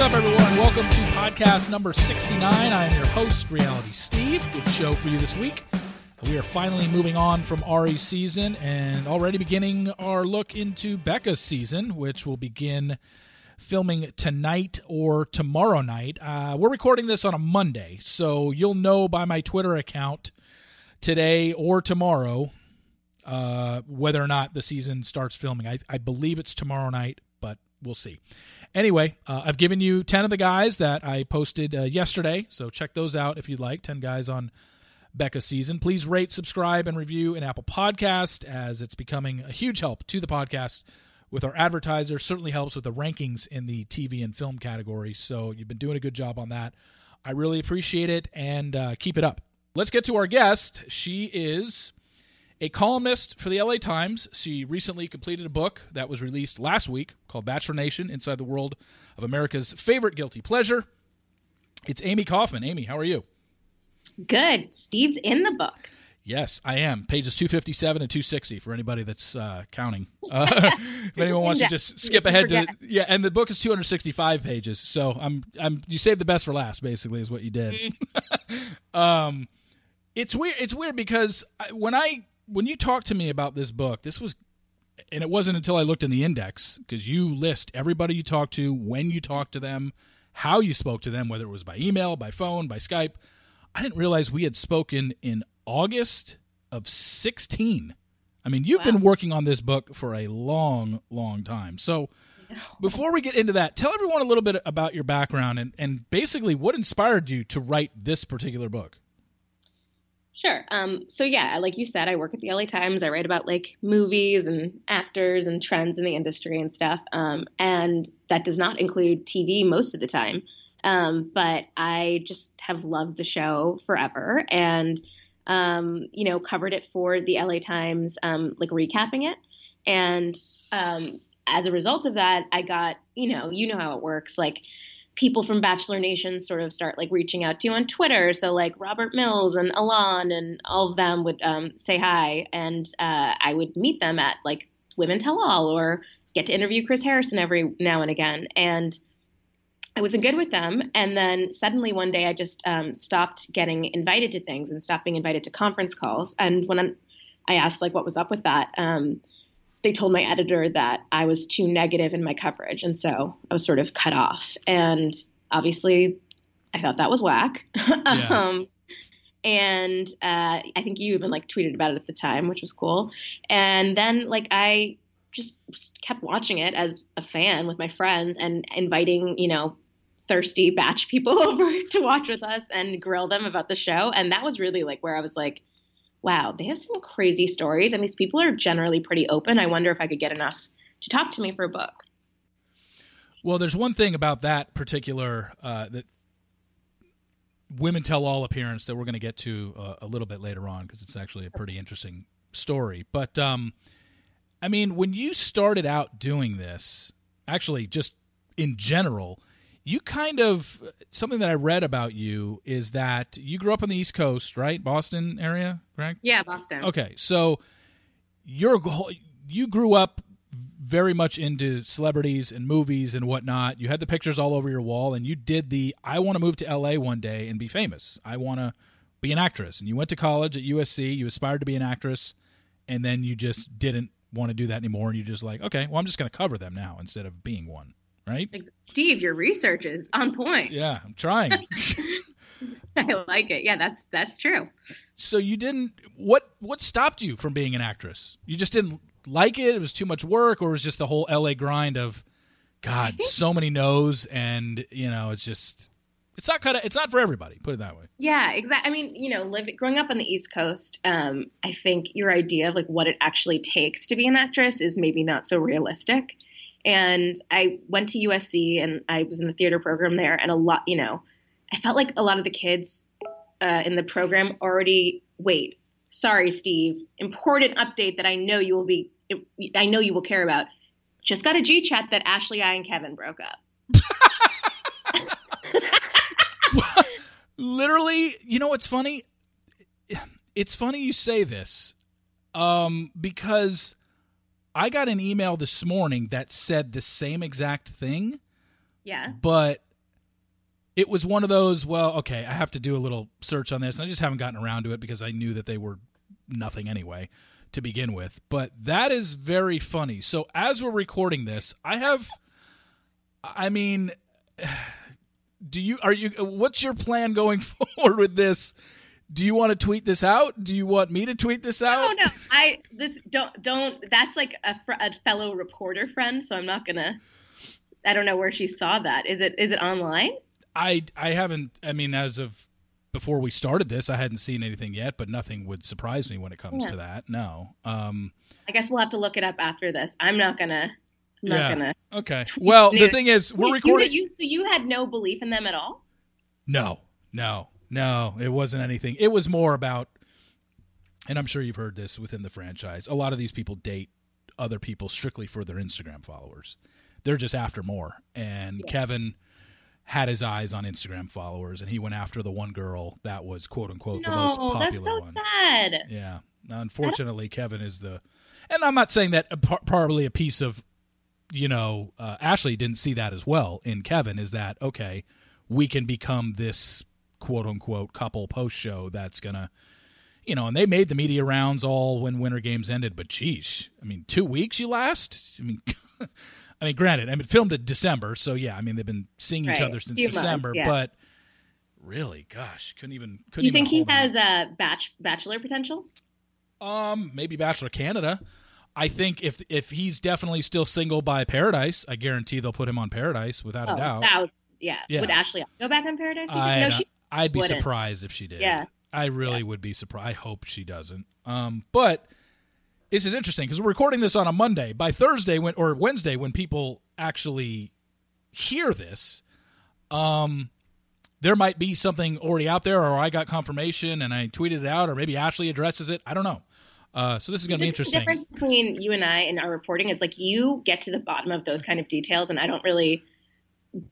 What's up, everyone? Welcome to podcast number 69. I am your host, Reality Steve. Good show for you this week. We are finally moving on from Ari's season and already beginning our look into Becca's season, which will begin filming tonight or tomorrow night. Uh, we're recording this on a Monday, so you'll know by my Twitter account today or tomorrow uh, whether or not the season starts filming. I, I believe it's tomorrow night, but we'll see. Anyway, uh, I've given you 10 of the guys that I posted uh, yesterday, so check those out if you'd like. 10 guys on Becca's season. Please rate, subscribe, and review an Apple Podcast as it's becoming a huge help to the podcast with our advertisers. Certainly helps with the rankings in the TV and film category. So you've been doing a good job on that. I really appreciate it and uh, keep it up. Let's get to our guest. She is a columnist for the LA Times. She recently completed a book that was released last week called Bachelor Nation Inside the World of America's Favorite Guilty Pleasure. It's Amy Kaufman. Amy, how are you? Good. Steve's in the book. Yes, I am. Pages 257 and 260 for anybody that's uh, counting. Uh, if anyone wants to just skip ahead to yeah, and the book is 265 pages. So I'm I'm you saved the best for last basically is what you did. um it's weird it's weird because when I when you talked to me about this book, this was, and it wasn't until I looked in the index because you list everybody you talked to, when you talked to them, how you spoke to them, whether it was by email, by phone, by Skype. I didn't realize we had spoken in August of 16. I mean, you've wow. been working on this book for a long, long time. So, before we get into that, tell everyone a little bit about your background and, and basically what inspired you to write this particular book. Sure. Um, so yeah, like you said, I work at the LA Times. I write about like movies and actors and trends in the industry and stuff. Um, and that does not include TV most of the time. Um, but I just have loved the show forever and, um, you know, covered it for the LA Times, um, like recapping it. And um, as a result of that, I got, you know, you know how it works. Like people from Bachelor Nation sort of start like reaching out to you on Twitter. So like Robert Mills and Elan and all of them would um, say hi, and uh, I would meet them at like Women Tell All or get to interview Chris Harrison every now and again, and I wasn't good with them. And then suddenly one day I just um, stopped getting invited to things and stopped being invited to conference calls. And when I'm, I asked like what was up with that. Um, they told my editor that I was too negative in my coverage. And so I was sort of cut off. And obviously, I thought that was whack. Yeah. um, and uh, I think you even like tweeted about it at the time, which was cool. And then like I just kept watching it as a fan with my friends and inviting, you know, thirsty batch people over to watch with us and grill them about the show. And that was really like where I was like, wow, they have some crazy stories. And these people are generally pretty open. I wonder if I could get enough to talk to me for a book. Well, there's one thing about that particular uh, that women tell all appearance that we're going to get to uh, a little bit later on because it's actually a pretty interesting story. But um, I mean, when you started out doing this, actually, just in general, you kind of something that I read about you is that you grew up on the East Coast, right? Boston area, correct? Yeah, Boston. Okay, so you're you grew up very much into celebrities and movies and whatnot. You had the pictures all over your wall, and you did the I want to move to LA one day and be famous. I want to be an actress. And you went to college at USC. You aspired to be an actress, and then you just didn't want to do that anymore. And you're just like, okay, well, I'm just going to cover them now instead of being one right? Steve, your research is on point. Yeah, I'm trying. I like it. Yeah, that's that's true. So you didn't what what stopped you from being an actress? You just didn't like it? It was too much work or it was just the whole LA grind of god, so many no's and, you know, it's just it's not kind of it's not for everybody, put it that way. Yeah, exactly. I mean, you know, living growing up on the East Coast, um, I think your idea of like what it actually takes to be an actress is maybe not so realistic. And I went to USC and I was in the theater program there. And a lot, you know, I felt like a lot of the kids uh, in the program already. Wait, sorry, Steve. Important update that I know you will be. I know you will care about. Just got a G chat that Ashley, I, and Kevin broke up. Literally, you know what's funny? It's funny you say this um, because I got an email this morning that said the same exact thing. Yeah. But it was one of those, well, okay, I have to do a little search on this. And I just haven't gotten around to it because I knew that they were nothing anyway to begin with. But that is very funny. So as we're recording this, I have, I mean, do you, are you, what's your plan going forward with this? Do you want to tweet this out? Do you want me to tweet this out? No, no, I this don't don't. That's like a, fr- a fellow reporter friend, so I'm not gonna. I don't know where she saw that. Is it is it online? I I haven't. I mean, as of before we started this, I hadn't seen anything yet, but nothing would surprise me when it comes yeah. to that. No. Um, I guess we'll have to look it up after this. I'm not gonna. I'm not yeah. gonna. Okay. Well, the thing is, we're Wait, recording. You, you, so you had no belief in them at all? No, no. No, it wasn't anything. It was more about, and I'm sure you've heard this within the franchise. A lot of these people date other people strictly for their Instagram followers. They're just after more. And yeah. Kevin had his eyes on Instagram followers, and he went after the one girl that was quote unquote no, the most popular that's so one. Sad. Yeah. Unfortunately, Kevin is the, and I'm not saying that probably a piece of, you know, uh, Ashley didn't see that as well in Kevin. Is that okay? We can become this quote unquote couple post show that's gonna you know, and they made the media rounds all when winter games ended, but geez, I mean, two weeks you last? I mean, I mean, granted, I mean, filmed in December, so yeah, I mean, they've been seeing each right. other since December, months, yeah. but really, gosh, couldn't even. Couldn't Do you think he has a batch bachelor potential? Um, maybe Bachelor Canada. I think if if he's definitely still single by Paradise, I guarantee they'll put him on Paradise without oh, a doubt. Thousand, yeah. Yeah. Would Ashley go back on Paradise? I, no, she's I'd be wouldn't. surprised if she did. Yeah. I really would be surprised. I hope she doesn't. Um, but this is interesting because we're recording this on a Monday. By Thursday, when or Wednesday, when people actually hear this, um, there might be something already out there, or I got confirmation and I tweeted it out, or maybe Ashley addresses it. I don't know. Uh, so this is going to be interesting. The difference between you and I and our reporting is like you get to the bottom of those kind of details, and I don't really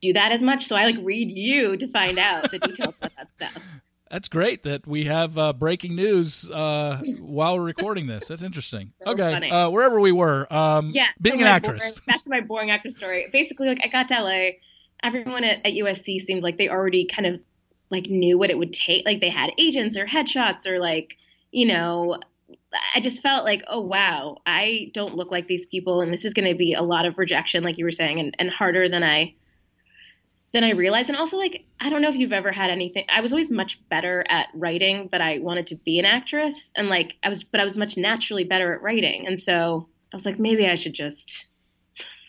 do that as much. So I like read you to find out the details about that stuff. That's great that we have uh, breaking news uh, while we're recording this. That's interesting. So okay, uh, wherever we were, um, Yeah, being an actress. boring- back to my boring actor story. Basically, like I got to LA, everyone at, at USC seemed like they already kind of like knew what it would take. Like they had agents or headshots or like you know. I just felt like, oh wow, I don't look like these people, and this is going to be a lot of rejection, like you were saying, and, and harder than I than I realized. And also, like, I don't know if you've ever had anything. I was always much better at writing, but I wanted to be an actress, and like I was, but I was much naturally better at writing, and so I was like, maybe I should just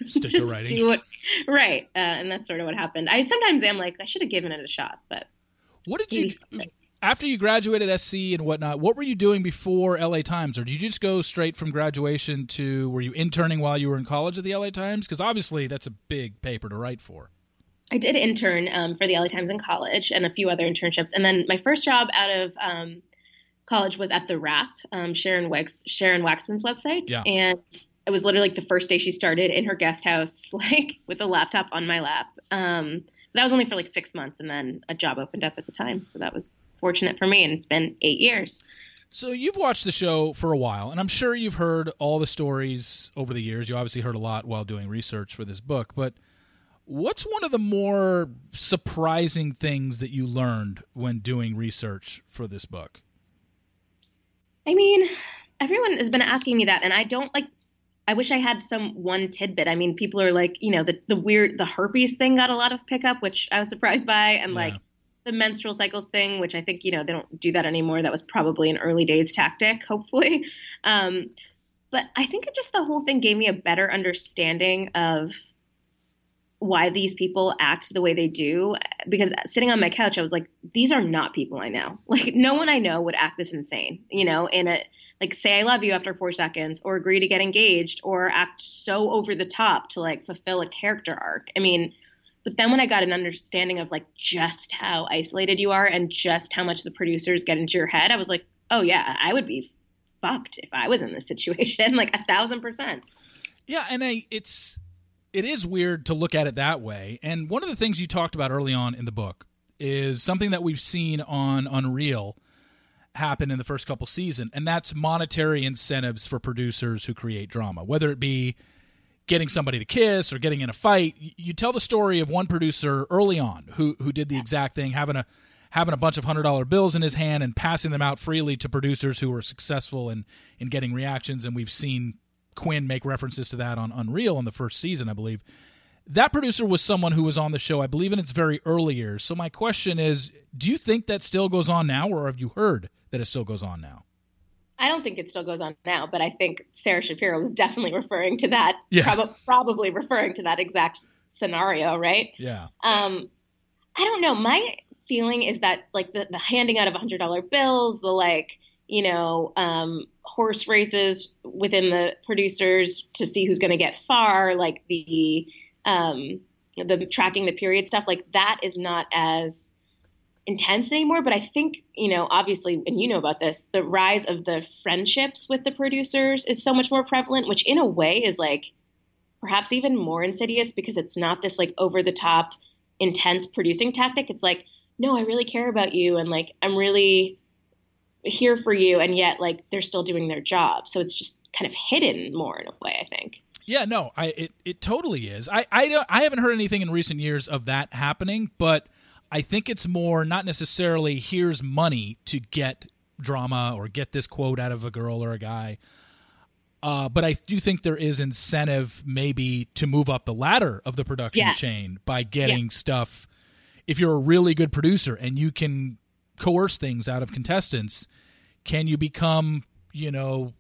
Stick to just writing. do it right. Uh, and that's sort of what happened. I sometimes am like, I should have given it a shot, but What did you someday. after you graduated SC and whatnot? What were you doing before LA Times, or did you just go straight from graduation to? Were you interning while you were in college at the LA Times? Because obviously that's a big paper to write for. I did intern um, for the LA Times in college and a few other internships. And then my first job out of um, college was at the Wrap, um, Sharon Wax, Sharon Waxman's website. Yeah. And it was literally like the first day she started in her guest house, like with a laptop on my lap. Um, that was only for like six months, and then a job opened up at the time, so that was fortunate for me. And it's been eight years. So you've watched the show for a while, and I'm sure you've heard all the stories over the years. You obviously heard a lot while doing research for this book, but what's one of the more surprising things that you learned when doing research for this book? I mean, everyone has been asking me that, and I don't like. I wish I had some one tidbit. I mean, people are like, you know, the the weird the herpes thing got a lot of pickup, which I was surprised by, and Yeah. like the menstrual cycles thing, which I think you know they don't do that anymore. That was probably an early days tactic, hopefully. Um, but I think it just the whole thing gave me a better understanding of why these people act the way they do because sitting on my couch i was like these are not people i know. Like no one i know would act this insane you know? In a like say i love you after four seconds or agree to get engaged or act so over the top to like fulfill a character arc. I mean But then when I got an understanding of like just how isolated you are and just how much the producers get into your head, I was like, oh yeah, I would be fucked if I was in this situation, like a thousand percent. Yeah, and I, it's it is weird to look at it that way. And one of the things you talked about early on in the book is something that we've seen on Unreal happen in the first couple season, and that's monetary incentives for producers who create drama, whether it be getting somebody to kiss or getting in a fight. You tell the story of one producer early on who who did the exact thing, having a having a bunch of hundred dollar bills in his hand and passing them out freely to producers who were successful in in getting reactions. And we've seen Quinn make references to that on Unreal in the first season, I believe. That producer was someone who was on the show, I believe, in its very early years. So my question is, do you think that still goes on now, or have you heard that it still goes on now? I don't think it still goes on now, but I think Sarah Shapiro was definitely referring to that. Yeah. Prob- probably referring to that exact scenario, right? Yeah. Um, I don't know. My feeling is that like the, the handing out of hundred dollar bills, the like, you know, um, horse races within the producers to see who's going to get far, like the um, the tracking the period stuff, like that is not as intense anymore. But I think, you know, obviously, and you know about this, the rise of the friendships with the producers is so much more prevalent, which in a way is like perhaps even more insidious because it's not this like over the top, intense producing tactic. It's like, no, I really care about you and like I'm really here for you. And yet, like, they're still doing their job. So it's just kind of hidden more in a way, I think. Yeah, no, I it, it totally is. I I, don't I haven't heard anything in recent years of that happening, but I think it's more not necessarily here's money to get drama or get this quote out of a girl or a guy. Uh, but I do think there is incentive maybe to move up the ladder of the production Yes. chain by getting stuff. If you're a really good producer and you can coerce things out of contestants, can you become, you know,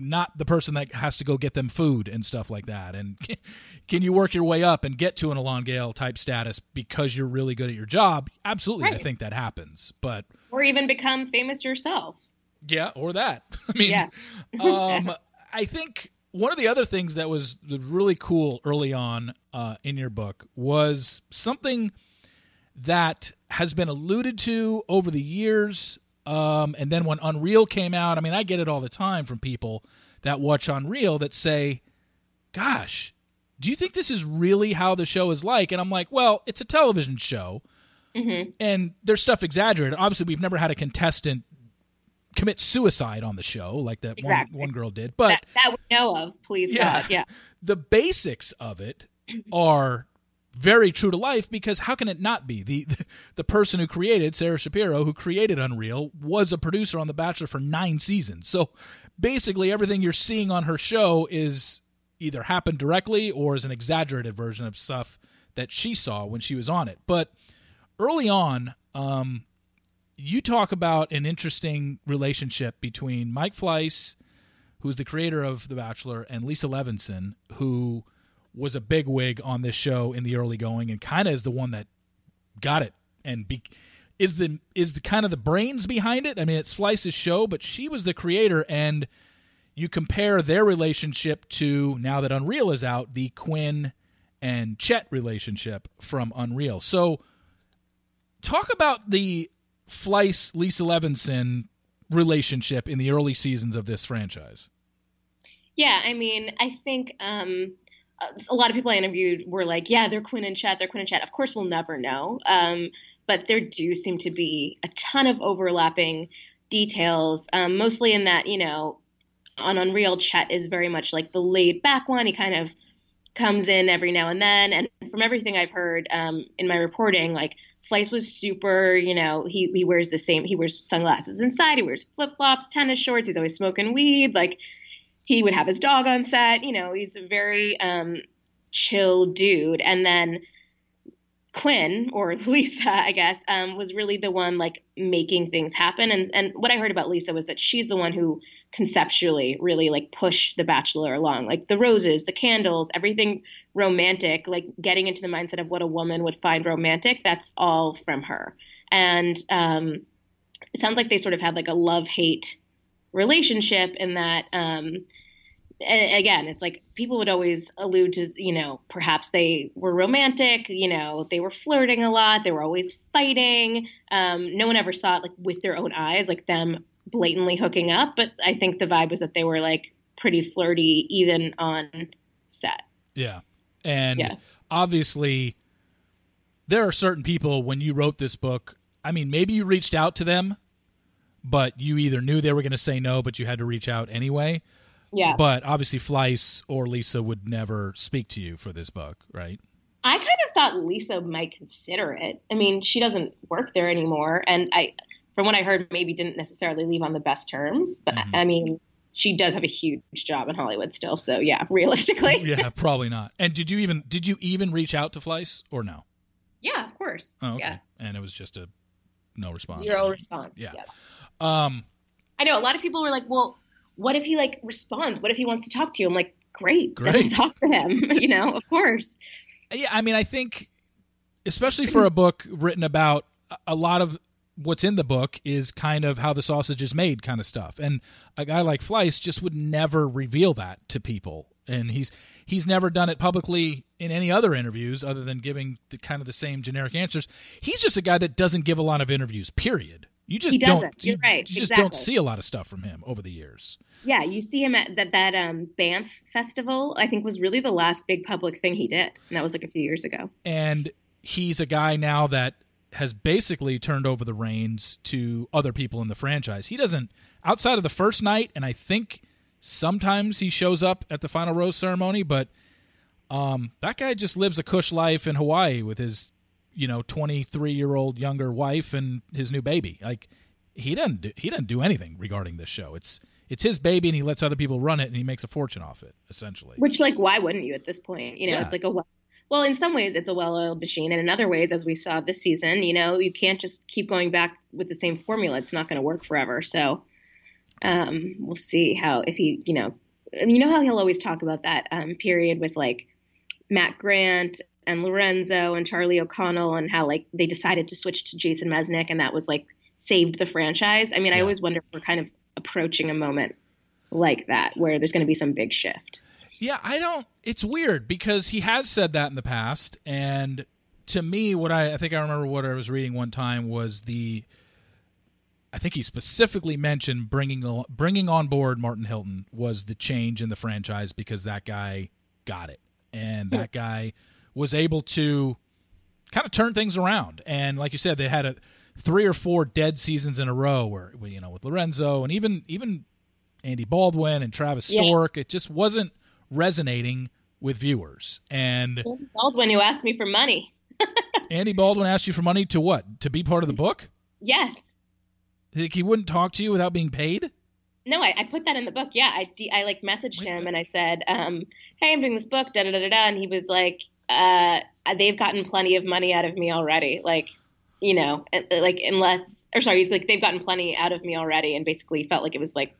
not the person that has to go get them food and stuff like that? And can, you work your way up and get to an Elan Gale type status because you're really good at your job? Absolutely, I think that happens. But Or even become famous yourself. yeah, or that. I mean, Yeah. um, I think one of the other things that was really cool early on uh, in your book was something that has been alluded to over the years. Um, and then when Unreal came out, I mean, I get it all the time from people that watch Unreal that say, Gosh, do you think this is really how the show is like? And I'm like, Well, it's a television show. And there's stuff exaggerated. Obviously, we've never had a contestant commit suicide on the show like that Exactly. one, one girl did. But that, that we know of, please Yeah. God. Yeah. the basics of it are very true to life because how can it not be? The the person who created Sarah Shapiro who created Unreal was a producer on The Bachelor for 9 seasons. So basically everything you're seeing on her show is either happened directly or is an exaggerated version of stuff that she saw when she was on it. But early on um you talk about an interesting relationship between Mike Fleiss who's the creator of The Bachelor, and Lisa Levenson, who was a big wig on this show in the early going, and kind of is the one that got it and be, is the is the kind of the brains behind it. I mean, it's Fleiss's show, but she was the creator, and you compare their relationship to now that Unreal is out, the Quinn and Chet relationship from Unreal. So, talk about the Fleiss Lisa Levenson relationship in the early seasons of this franchise. Yeah, I mean, I think um, a lot of people I interviewed were like, "Yeah, they're Quinn and Chet. They're Quinn and Chet." Of course, we'll never know, um, but there do seem to be a ton of overlapping details, um, mostly in that you know, on Unreal, Chet is very much like the laid back one. He kind of comes in every now and then, and from everything I've heard um, in my reporting, like Fleiss was super, you know, he he wears the same, he wears sunglasses inside, he wears flip flops, tennis shorts, he's always smoking weed, like he would have his dog on set. You know, he's a very um, chill dude. And then Quinn or Lisa, I guess, um, was really the one like making things happen. And and what I heard about Lisa was that she's the one who conceptually really like pushed The Bachelor along, like the roses, the candles, everything romantic, like getting into the mindset of what a woman would find romantic. That's all from her. And um, it sounds like they sort of had like a love hate relationship in that um, and again, it's like people would always allude to, you know, perhaps they were romantic, you know, they were flirting a lot, they were always fighting. Um, no one ever saw it like with their own eyes, like them blatantly hooking up. But I think the vibe was that they were like pretty flirty even on set. Yeah. And yeah. obviously, there are certain people when you wrote this book, I mean, maybe you reached out to them, but you either knew they were going to say no, but you had to reach out anyway. Yeah. But obviously, Fleiss or Lisa would never speak to you for this book, right? I kind of thought Lisa might consider it. I mean, she doesn't work there anymore, and I, from what I heard, maybe didn't necessarily leave on the best terms. But mm-hmm. I mean, she does have a huge job in Hollywood still. So yeah, realistically. yeah, probably not. And did you even did you even reach out to Fleiss or no? Yeah, of course. Oh, okay. Yeah. And it was just a no response. Zero response. Yeah. Um, I know a lot of people were like, "Well, what if he like responds? What if he wants to talk to you?" I'm like, "Great, great, talk to him." you know, of course. Yeah, I mean, I think, especially for a book written about a lot of what's in the book is kind of how the sausage is made kind of stuff and a guy like Fleiss just would never reveal that to people and he's he's never done it publicly in any other interviews other than giving the kind of the same generic answers he's just a guy that doesn't give a lot of interviews period you just don't You're you, right. you just exactly. don't see a lot of stuff from him over the years yeah you see him at that that um banff festival i think was really the last big public thing he did and that was like a few years ago and he's a guy now that has basically turned over the reins to other people in the franchise. He doesn't outside of the first night, and I think sometimes he shows up at the final rose ceremony, but um, that guy just lives a cush life in Hawaii with his, you know, twenty three year old younger wife and his new baby. Like he doesn't do, he doesn't do anything regarding this show. It's it's his baby, and he lets other people run it, and he makes a fortune off it, essentially. Which, like, why wouldn't you at this point? You know, Yeah. it's like a well, well in some ways, it's a well-oiled machine, and in other ways, as we saw this season, you know, you can't just keep going back with the same formula. It's not going to work forever. So, um, we'll see how if he, you know, and you know how he'll always talk about that um, period with like Matt Grant and Lorenzo and Charlie O'Connell, and how like they decided to switch to Jason Mesnick, and that was like saved the franchise. I mean, I always wonder if we're kind of approaching a moment like that where there's going to be some big shift. Yeah, I don't. It's weird because he has said that in the past, and to me, what I, I think I remember what I was reading one time was the. I think he specifically mentioned bringing bringing on board Martin Hilton was the change in the franchise because that guy got it, and that hmm. guy was able to kind of turn things around. And like you said, they had a three or four dead seasons in a row where you know with Lorenzo and even even Andy Baldwin and Travis Yeah. Stork, it just wasn't resonating with viewers. And Baldwin, who asked me for money. Andy Baldwin asked you for money to what? To be part of the book? Yes. Like he wouldn't talk to you without being paid? No, I, I put that in the book. Yeah, I, I like messaged Wait, him and I said, um, "Hey, I'm doing this book." Da da da da. And he was like, uh, "They've gotten plenty of money out of me already. Like, you know, uh, like unless, or sorry, he's like, they've gotten plenty out of me already." And basically felt like it was like,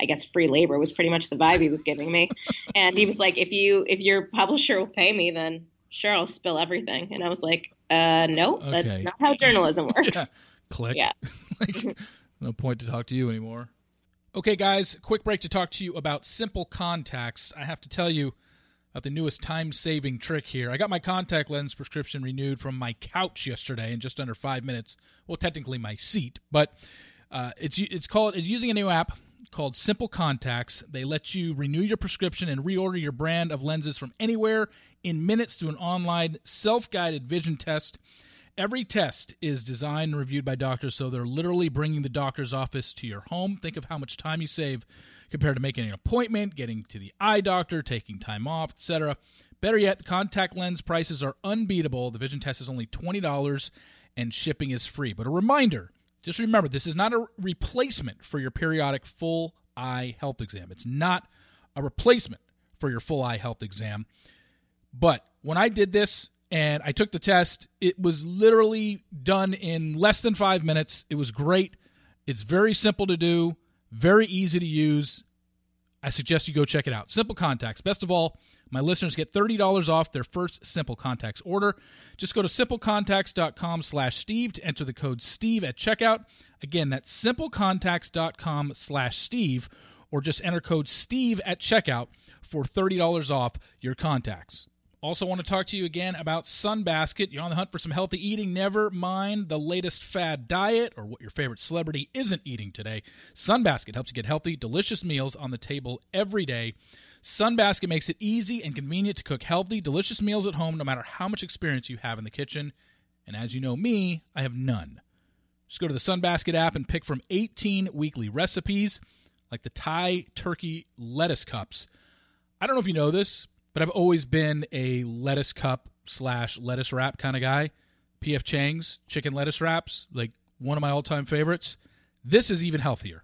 I guess, free labor was pretty much the vibe he was giving me. and he was like, "If you, if your publisher will pay me, then sure, I'll spill everything." And I was like, "Uh, no, that's not how journalism works." Yeah. Click. Yeah. like, no point to talk to you anymore. Okay, guys, quick break to talk to you about Simple Contacts. I have to tell you about the newest time saving trick here. I got my contact lens prescription renewed from my couch yesterday in just under five minutes. Well, technically my seat, but uh, it's it's called it's using a new app called Simple Contacts. They let you renew your prescription and reorder your brand of lenses from anywhere in minutes through an online self-guided vision test. Every test is designed and reviewed by doctors, so they're literally bringing the doctor's office to your home. Think of how much time you save compared to making an appointment, getting to the eye doctor, taking time off, etc. Better yet, contact lens prices are unbeatable. The vision test is only $20 and shipping is free. But a reminder just remember, this is not a replacement for your periodic full eye health exam. It's not a replacement for your full eye health exam. But when I did this and I took the test, it was literally done in less than five minutes. It was great. It's very simple to do, very easy to use. I suggest you go check it out. Simple Contacts. Best of all, my listeners get $30 off their first Simple Contacts order. Just go to simplecontacts.com slash Steve to enter the code Steve at checkout. Again, that's simplecontacts.com slash Steve. or just enter code STEVE at checkout for $30 off your contacts. Also, want to talk to you again about Sunbasket. You're on the hunt for some healthy eating. Never mind the latest fad diet or what your favorite celebrity isn't eating today. Sunbasket helps you get healthy, delicious meals on the table every day. Sunbasket makes it easy and convenient to cook healthy, delicious meals at home no matter how much experience you have in the kitchen. And as you know me, I have none. Just go to the Sunbasket app and pick from 18 weekly recipes like the Thai turkey lettuce cups. I don't know if you know this, but I've always been a lettuce cup slash lettuce wrap kind of guy. PF Chang's chicken lettuce wraps, like one of my all time favorites. This is even healthier.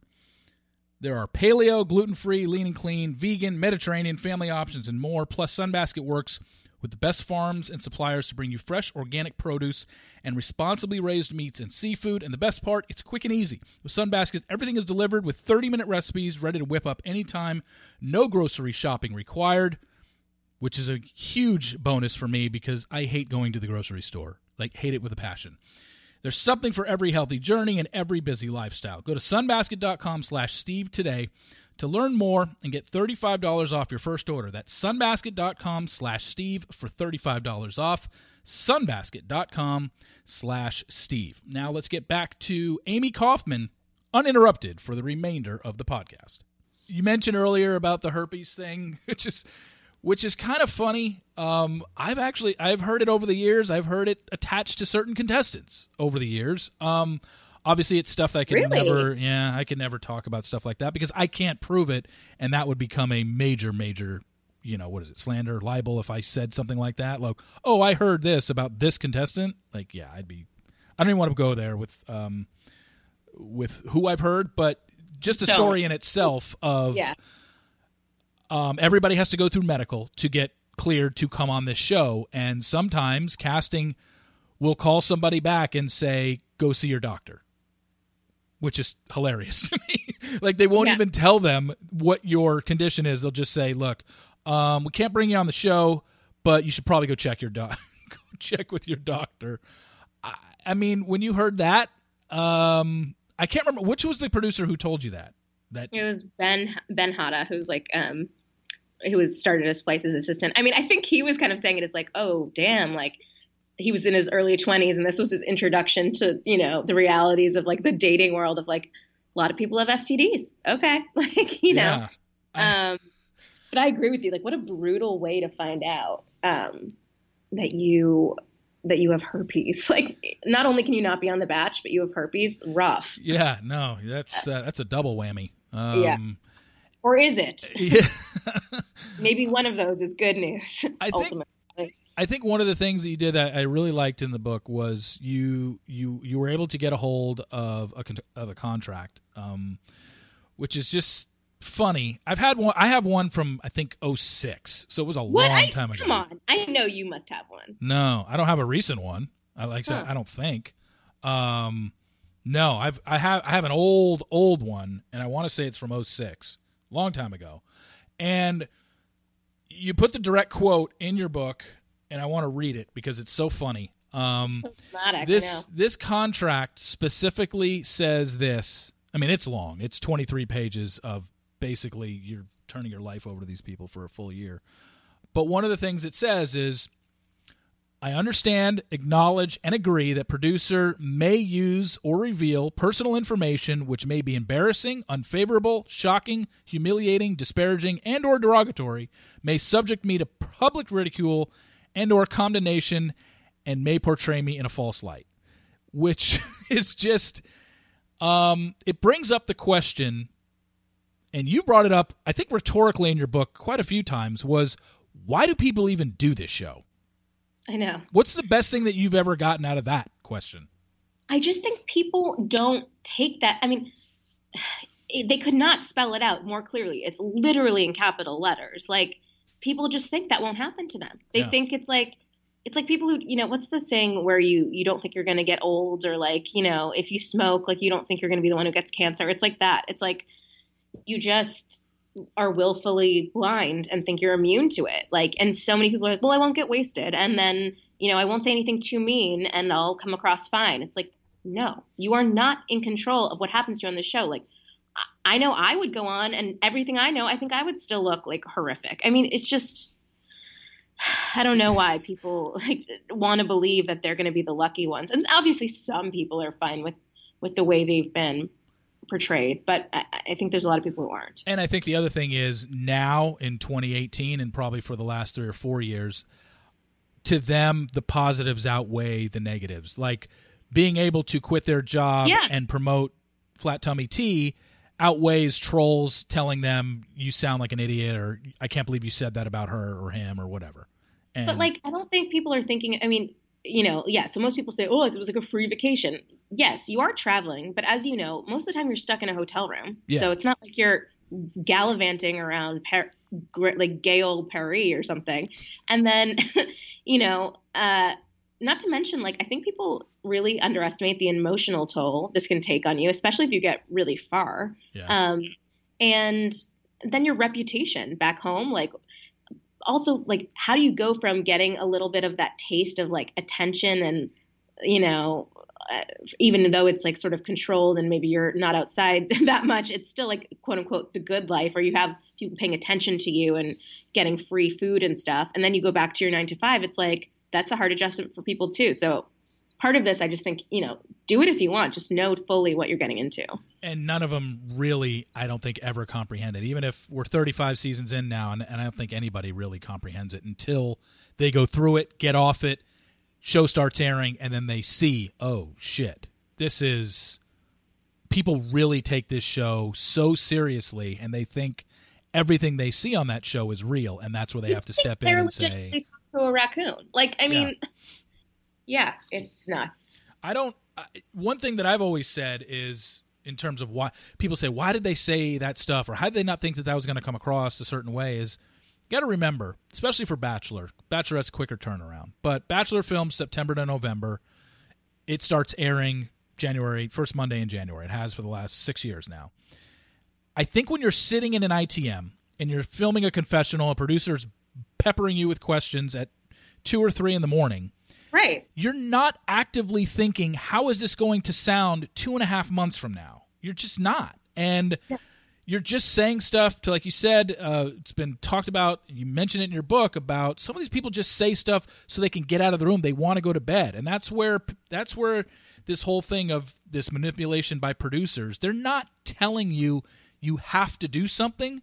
There are paleo, gluten free, lean and clean, vegan, Mediterranean, family options, and more. Plus, Sunbasket works with the best farms and suppliers to bring you fresh organic produce and responsibly raised meats and seafood. And the best part, it's quick and easy. With Sunbasket, everything is delivered with 30 minute recipes ready to whip up anytime. No grocery shopping required which is a huge bonus for me because I hate going to the grocery store. Like, hate it with a passion. There's something for every healthy journey and every busy lifestyle. Go to sunbasket.com slash Steve today to learn more and get $35 off your first order. That's sunbasket.com slash Steve for $35 off. Sunbasket.com slash Steve. Now let's get back to Amy Kaufman uninterrupted for the remainder of the podcast. You mentioned earlier about the herpes thing, which is which is kind of funny. Um, I've actually I've heard it over the years. I've heard it attached to certain contestants over the years. Um, obviously, it's stuff that I can Really? never. Yeah, I can never talk about stuff like that because I can't prove it, and that would become a major, major. You know what is it? Slander, libel. If I said something like that, like, "Oh, I heard this about this contestant," like, yeah, I'd be. I don't even want to go there with um, with who I've heard, but just the Don't. story in itself of Yeah. Um, everybody has to go through medical to get cleared to come on this show. And sometimes casting will call somebody back and say, go see your doctor, which is hilarious to me. like they won't Yeah. even tell them what your condition is. They'll just say, look, um, we can't bring you on the show, but you should probably go check your doc, go check with your doctor. I, I mean, when you heard that, um, I can't remember which was the producer who told you that. That It was Ben Ben Hatta, who's like um who was started as Fleiss's assistant. I mean, I think he was kind of saying it as like, oh damn, like he was in his early twenties and this was his introduction to, you know, the realities of like the dating world of like a lot of people have STDs. Okay. Like, you know. yeah. Um but I agree with you. Like what a brutal way to find out um that you that you have herpes. Like not only can you not be on the batch, but you have herpes. Rough. Yeah, no, that's uh, that's a double whammy. Um, Yeah. Or is it? yeah. Maybe one of those is good news. I think- ultimately. I think one of the things that you did that I really liked in the book was you you you were able to get a hold of a of a contract, um, which is just funny. I've had one. I have one from I think 06, so it was a What? long I, time ago. Come on. I know you must have one. No, I don't have a recent one. I like Huh. I don't think. Um, no, I've I have I have an old old one, and I want to say it's from 06, long time ago. And you put the direct quote in your book, and I want to read it because it's so funny. Um, this this contract specifically says this. I mean, it's long. It's 23 pages of basically you're turning your life over to these people for a full year. But one of the things it says is I understand, acknowledge, and agree that producer may use or reveal personal information which may be embarrassing, unfavorable, shocking, humiliating, disparaging, and or derogatory, may subject me to public ridicule and or condemnation, and may portray me in a false light. Which is just um it brings up the question and you brought it up I think rhetorically in your book quite a few times was why do people even do this show? I know. What's the best thing that you've ever gotten out of that question? I just think people don't take that. I mean, they could not spell it out more clearly. It's literally in capital letters. Like people just think that won't happen to them. They Yeah. think it's like it's like people who, you know, what's the saying where you you don't think you're going to get old or like, you know, if you smoke, like you don't think you're going to be the one who gets cancer. It's like that. It's like you just are willfully blind and think you're immune to it. Like, and so many people are like, well, I won't get wasted. And then, you know, I won't say anything too mean and I'll come across fine. It's like, no, you are not in control of what happens to you on the show. Like, I know I would go on, and everything I know, I think I would still look like horrific. I mean, it's just. I don't know why people like want to believe that they're going to be the lucky ones, and obviously some people are fine with with the way they've been portrayed, but I, I, think there's a lot of people who aren't. And I think the other thing is now in 2018, and probably for the last three or four years, to them the positives outweigh the negatives. Like being able to quit their job yeah. and promote flat tummy tea outweighs trolls telling them you sound like an idiot or I can't believe you said that about her or him or whatever. And but like I don't think people are thinking I mean, you know, yeah, so most people say, "Oh, it was like a free vacation." Yes, you are traveling, but as you know, most of the time you're stuck in a hotel room. Yeah. So it's not like you're gallivanting around Par- like gay old Paris or something. And then, you know, uh, not to mention, like, I think people really underestimate the emotional toll this can take on you, especially if you get really far. Yeah. Um, and then your reputation back home, like, also, like, how do you go from getting a little bit of that taste of like attention and, you know, uh, even though it's like sort of controlled and maybe you're not outside that much, it's still like quote unquote the good life, or you have people paying attention to you and getting free food and stuff. And then you go back to your nine to five. It's like that's a hard adjustment for people too. So part of this, I just think, you know, do it if you want, just know fully what you're getting into. And none of them really, I don't think, ever comprehend it. Even if we're 35 seasons in now, and, and I don't think anybody really comprehends it until they go through it, get off it, show starts airing and then they see, oh shit, this is people really take this show so seriously and they think everything they see on that show is real and that's where they have to step in and say they talk to a raccoon. Like I mean yeah, yeah it's nuts. I don't I, one thing that I've always said is in terms of why people say why did they say that stuff or how did they not think that that was going to come across a certain way is got to remember, especially for Bachelor, Bachelorette's quicker turnaround. But Bachelor films September to November. It starts airing January, first Monday in January. It has for the last six years now. I think when you're sitting in an ITM and you're filming a confessional, a producer's peppering you with questions at two or three in the morning. Right. You're not actively thinking, how is this going to sound two and a half months from now? You're just not. And. Yeah you're just saying stuff to like you said uh, it's been talked about you mentioned it in your book about some of these people just say stuff so they can get out of the room they want to go to bed and that's where that's where this whole thing of this manipulation by producers they're not telling you you have to do something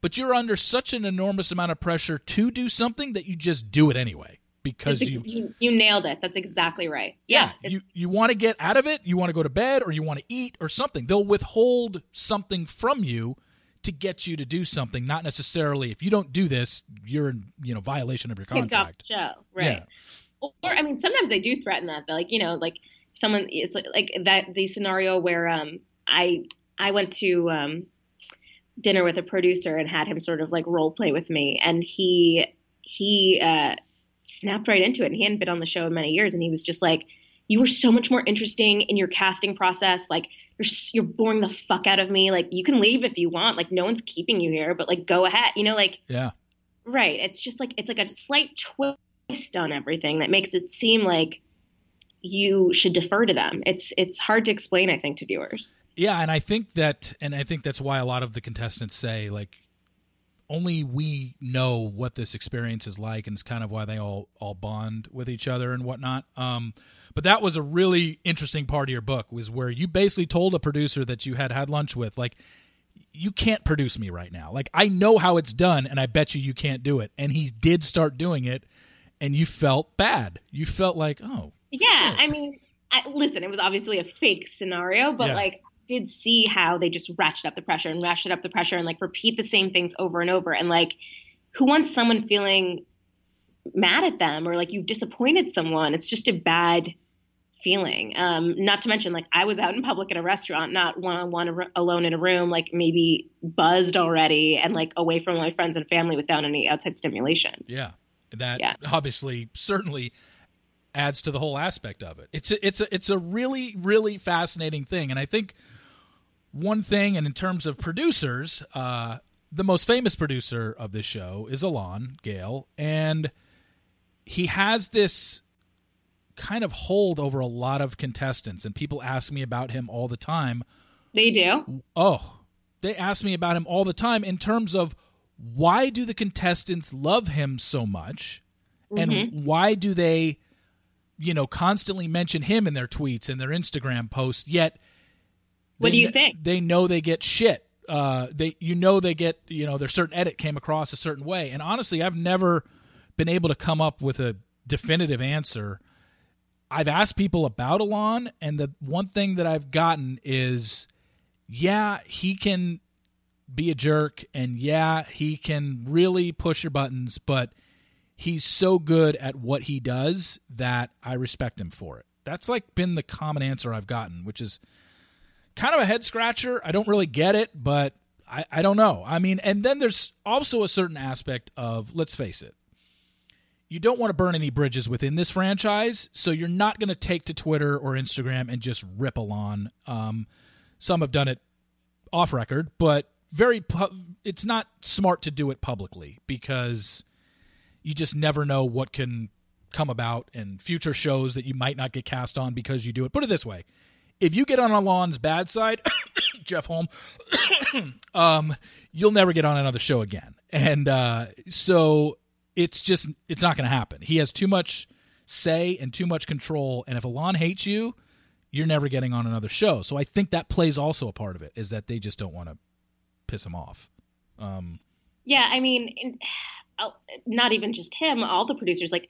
but you're under such an enormous amount of pressure to do something that you just do it anyway because you, you, you nailed it. That's exactly right. Yeah, yeah you you want to get out of it. You want to go to bed, or you want to eat, or something. They'll withhold something from you to get you to do something. Not necessarily if you don't do this, you're in you know violation of your contract. show, right? Yeah. Or, I mean, sometimes they do threaten that. Like you know, like someone it's like, like that the scenario where um I I went to um dinner with a producer and had him sort of like role play with me, and he he uh snapped right into it. And he hadn't been on the show in many years. And he was just like, you were so much more interesting in your casting process. Like you're, you're boring the fuck out of me. Like you can leave if you want. Like no one's keeping you here, but like go ahead. You know, like yeah, right. It's just like it's like a slight twist on everything that makes it seem like you should defer to them. It's it's hard to explain, I think, to viewers. Yeah, and I think that, and I think that's why a lot of the contestants say like only we know what this experience is like, and it's kind of why they all all bond with each other and whatnot. Um, but that was a really interesting part of your book was where you basically told a producer that you had had lunch with, like, you can't produce me right now. Like, I know how it's done, and I bet you you can't do it. And he did start doing it, and you felt bad. You felt like, oh, yeah. Shit. I mean, I, listen, it was obviously a fake scenario, but yeah. like did see how they just ratchet up the pressure and ratchet up the pressure and like repeat the same things over and over. And like, who wants someone feeling mad at them or like you've disappointed someone? It's just a bad feeling. Um, not to mention, like, I was out in public at a restaurant, not one on one alone in a room, like maybe buzzed already and like away from my friends and family without any outside stimulation. Yeah. That yeah. obviously certainly adds to the whole aspect of it. It's a, it's a, it's a really really fascinating thing, and I think one thing, and in terms of producers, uh, the most famous producer of this show is Elan Gale, and he has this kind of hold over a lot of contestants, and people ask me about him all the time. They do. Oh, they ask me about him all the time in terms of why do the contestants love him so much and Mm-hmm. why do they you know constantly mention him in their tweets and their Instagram posts yet What do you think? They know they get shit. Uh, they you know they get you know their certain edit came across a certain way, and honestly, I've never been able to come up with a definitive answer. I've asked people about Elan, and the one thing that I've gotten is, yeah, he can be a jerk, and yeah, he can really push your buttons, but he's so good at what he does that I respect him for it. That's like been the common answer I've gotten, which is kind of a head scratcher. I don't really get it, but I, I don't know. I mean, and then there's also a certain aspect of, let's face it, you don't want to burn any bridges within this franchise, so you're not going to take to Twitter or Instagram and just rip Elan. Um, some have done it off record, but very pu- it's not smart to do it publicly because you just never know what can come about in future shows that you might not get cast on because you do it. Put it this way: if you get on Elan's bad side, Jef Holm, um, you'll never get on another show again. And uh, so it's just it's not going to happen. He has too much say and too much control. And if Elan hates you, you're never getting on another show. So I think that plays also a part of it is that they just don't want to piss him off. Um, Yeah, I mean, in, not even just him, all the producers. Like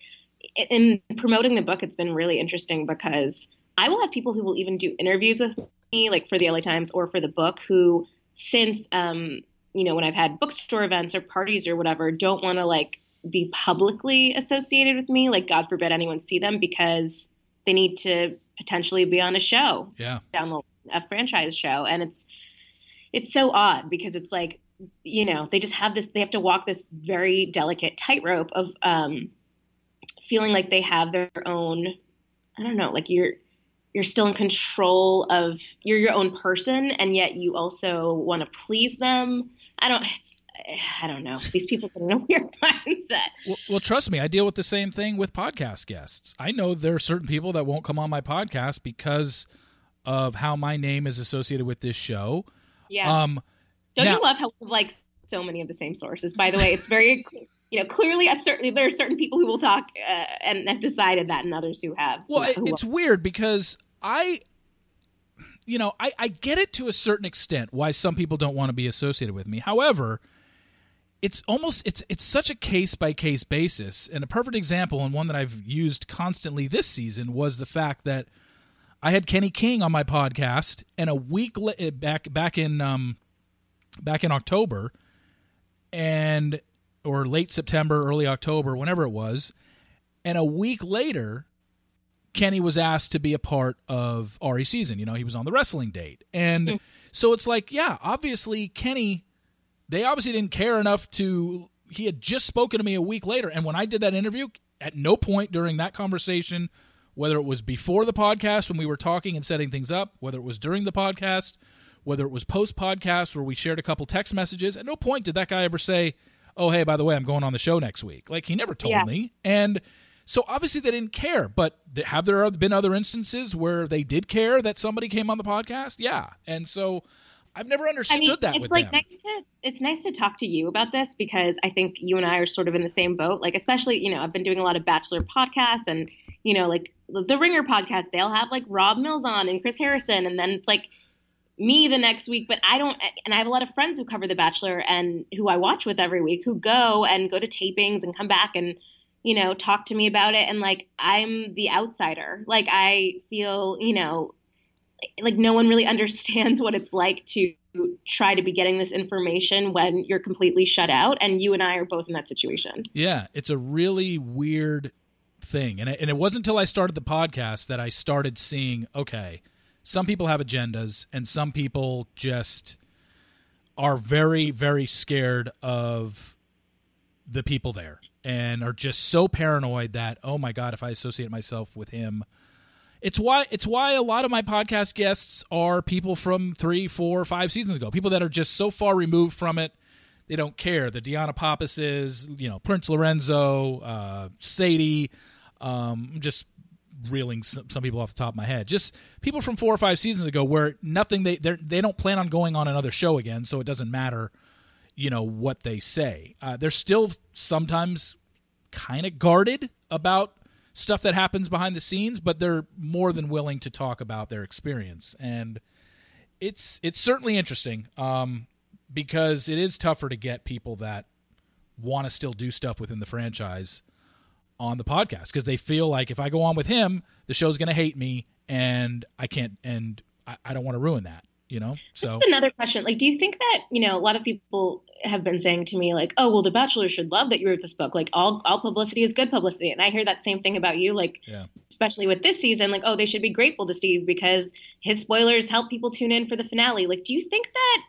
in promoting the book, it's been really interesting because I will have people who will even do interviews with me, like for the LA Times or for the book, who since um, you know when I've had bookstore events or parties or whatever, don't want to like be publicly associated with me. Like God forbid anyone see them because they need to potentially be on a show yeah. down a franchise show and it's it's so odd because it's like you know they just have this they have to walk this very delicate tightrope of um feeling like they have their own i don't know like you're you're still in control of you're your own person and yet you also want to please them i don't it's i don't know these people get in a weird mindset Well, well, trust me, I deal with the same thing with podcast guests. I know there are certain people that won't come on my podcast because of how my name is associated with this show. yeah Um, Don't Now- you love how like so many of the same sources? By the way, it's very you know clearly a certain there are certain people who will talk uh, and have decided that, and others who have. Well, who it's weird because I, you know, I, I get it to a certain extent why some people don't want to be associated with me. However, it's almost it's it's such a case by case basis, and a perfect example and one that I've used constantly this season was the fact that I had Kenny King on my podcast, and a week li- back back in um, back in October, and or late September, early October, whenever it was, and a week later, Kenny was asked to be a part of Ari season. You know, he was on the wrestling date. And mm-hmm. so it's like, yeah, obviously Kenny, they obviously didn't care enough to. He had just spoken to me a week later. And when I did that interview, at no point during that conversation, whether it was before the podcast when we were talking and setting things up, whether it was during the podcast, whether it was post podcast where we shared a couple text messages, at no point did that guy ever say, Oh, hey, by the way, I'm going on the show next week. Like, he never told Yeah. me. And so obviously they didn't care, but have there been other instances where they did care that somebody came on the podcast? Yeah, and so I've never understood I mean, that it's with like them. nice to it's nice to talk to you about this because I think you and I are sort of in the same boat. Like, especially you know, I've been doing a lot of Bachelor podcasts, and you know, like the Ringer podcast, they'll have like Rob Mills on and Chris Harrison, and then it's like me the next week. But I don't, and I have a lot of friends who cover The Bachelor and who I watch with every week, who go and go to tapings and come back and you know talk to me about it, and like I'm the outsider. Like I feel, you know, like no one really understands what it's like to try to be getting this information when you're completely shut out and you and I are both in that situation. yeah, it's a really weird thing, and and it wasn't until I started the podcast that I started seeing okay, some people have agendas, and some people just are very very scared of the people there and are just so paranoid that oh my god if i associate myself with him. It's why it's why a lot of my podcast guests are people from three four five seasons ago. People that are just so far removed from it they don't care. The Deanna Pappas is you know Prince Lorenzo uh, Sadie um, I'm just reeling some, some people off the top of my head. Just people from four or five seasons ago, where nothing they they don't plan on going on another show again, so it doesn't matter, you know, what they say. Uh, they're still sometimes kind of guarded about stuff that happens behind the scenes, but they're more than willing to talk about their experience, and it's it's certainly interesting um, because it is tougher to get people that want to still do stuff within the franchise on the podcast because they feel like if I go on with him, the show's going to hate me, and I can't, and I, I don't want to ruin that. You know. So this is another question. Like, do you think that you know a lot of people have been saying to me like, "Oh, well, The Bachelor should love that you wrote this book. Like, all all publicity is good publicity." And I hear that same thing about you. Like, yeah. especially with this season, like, "Oh, they should be grateful to Steve because his spoilers help people tune in for the finale." Like, do you think that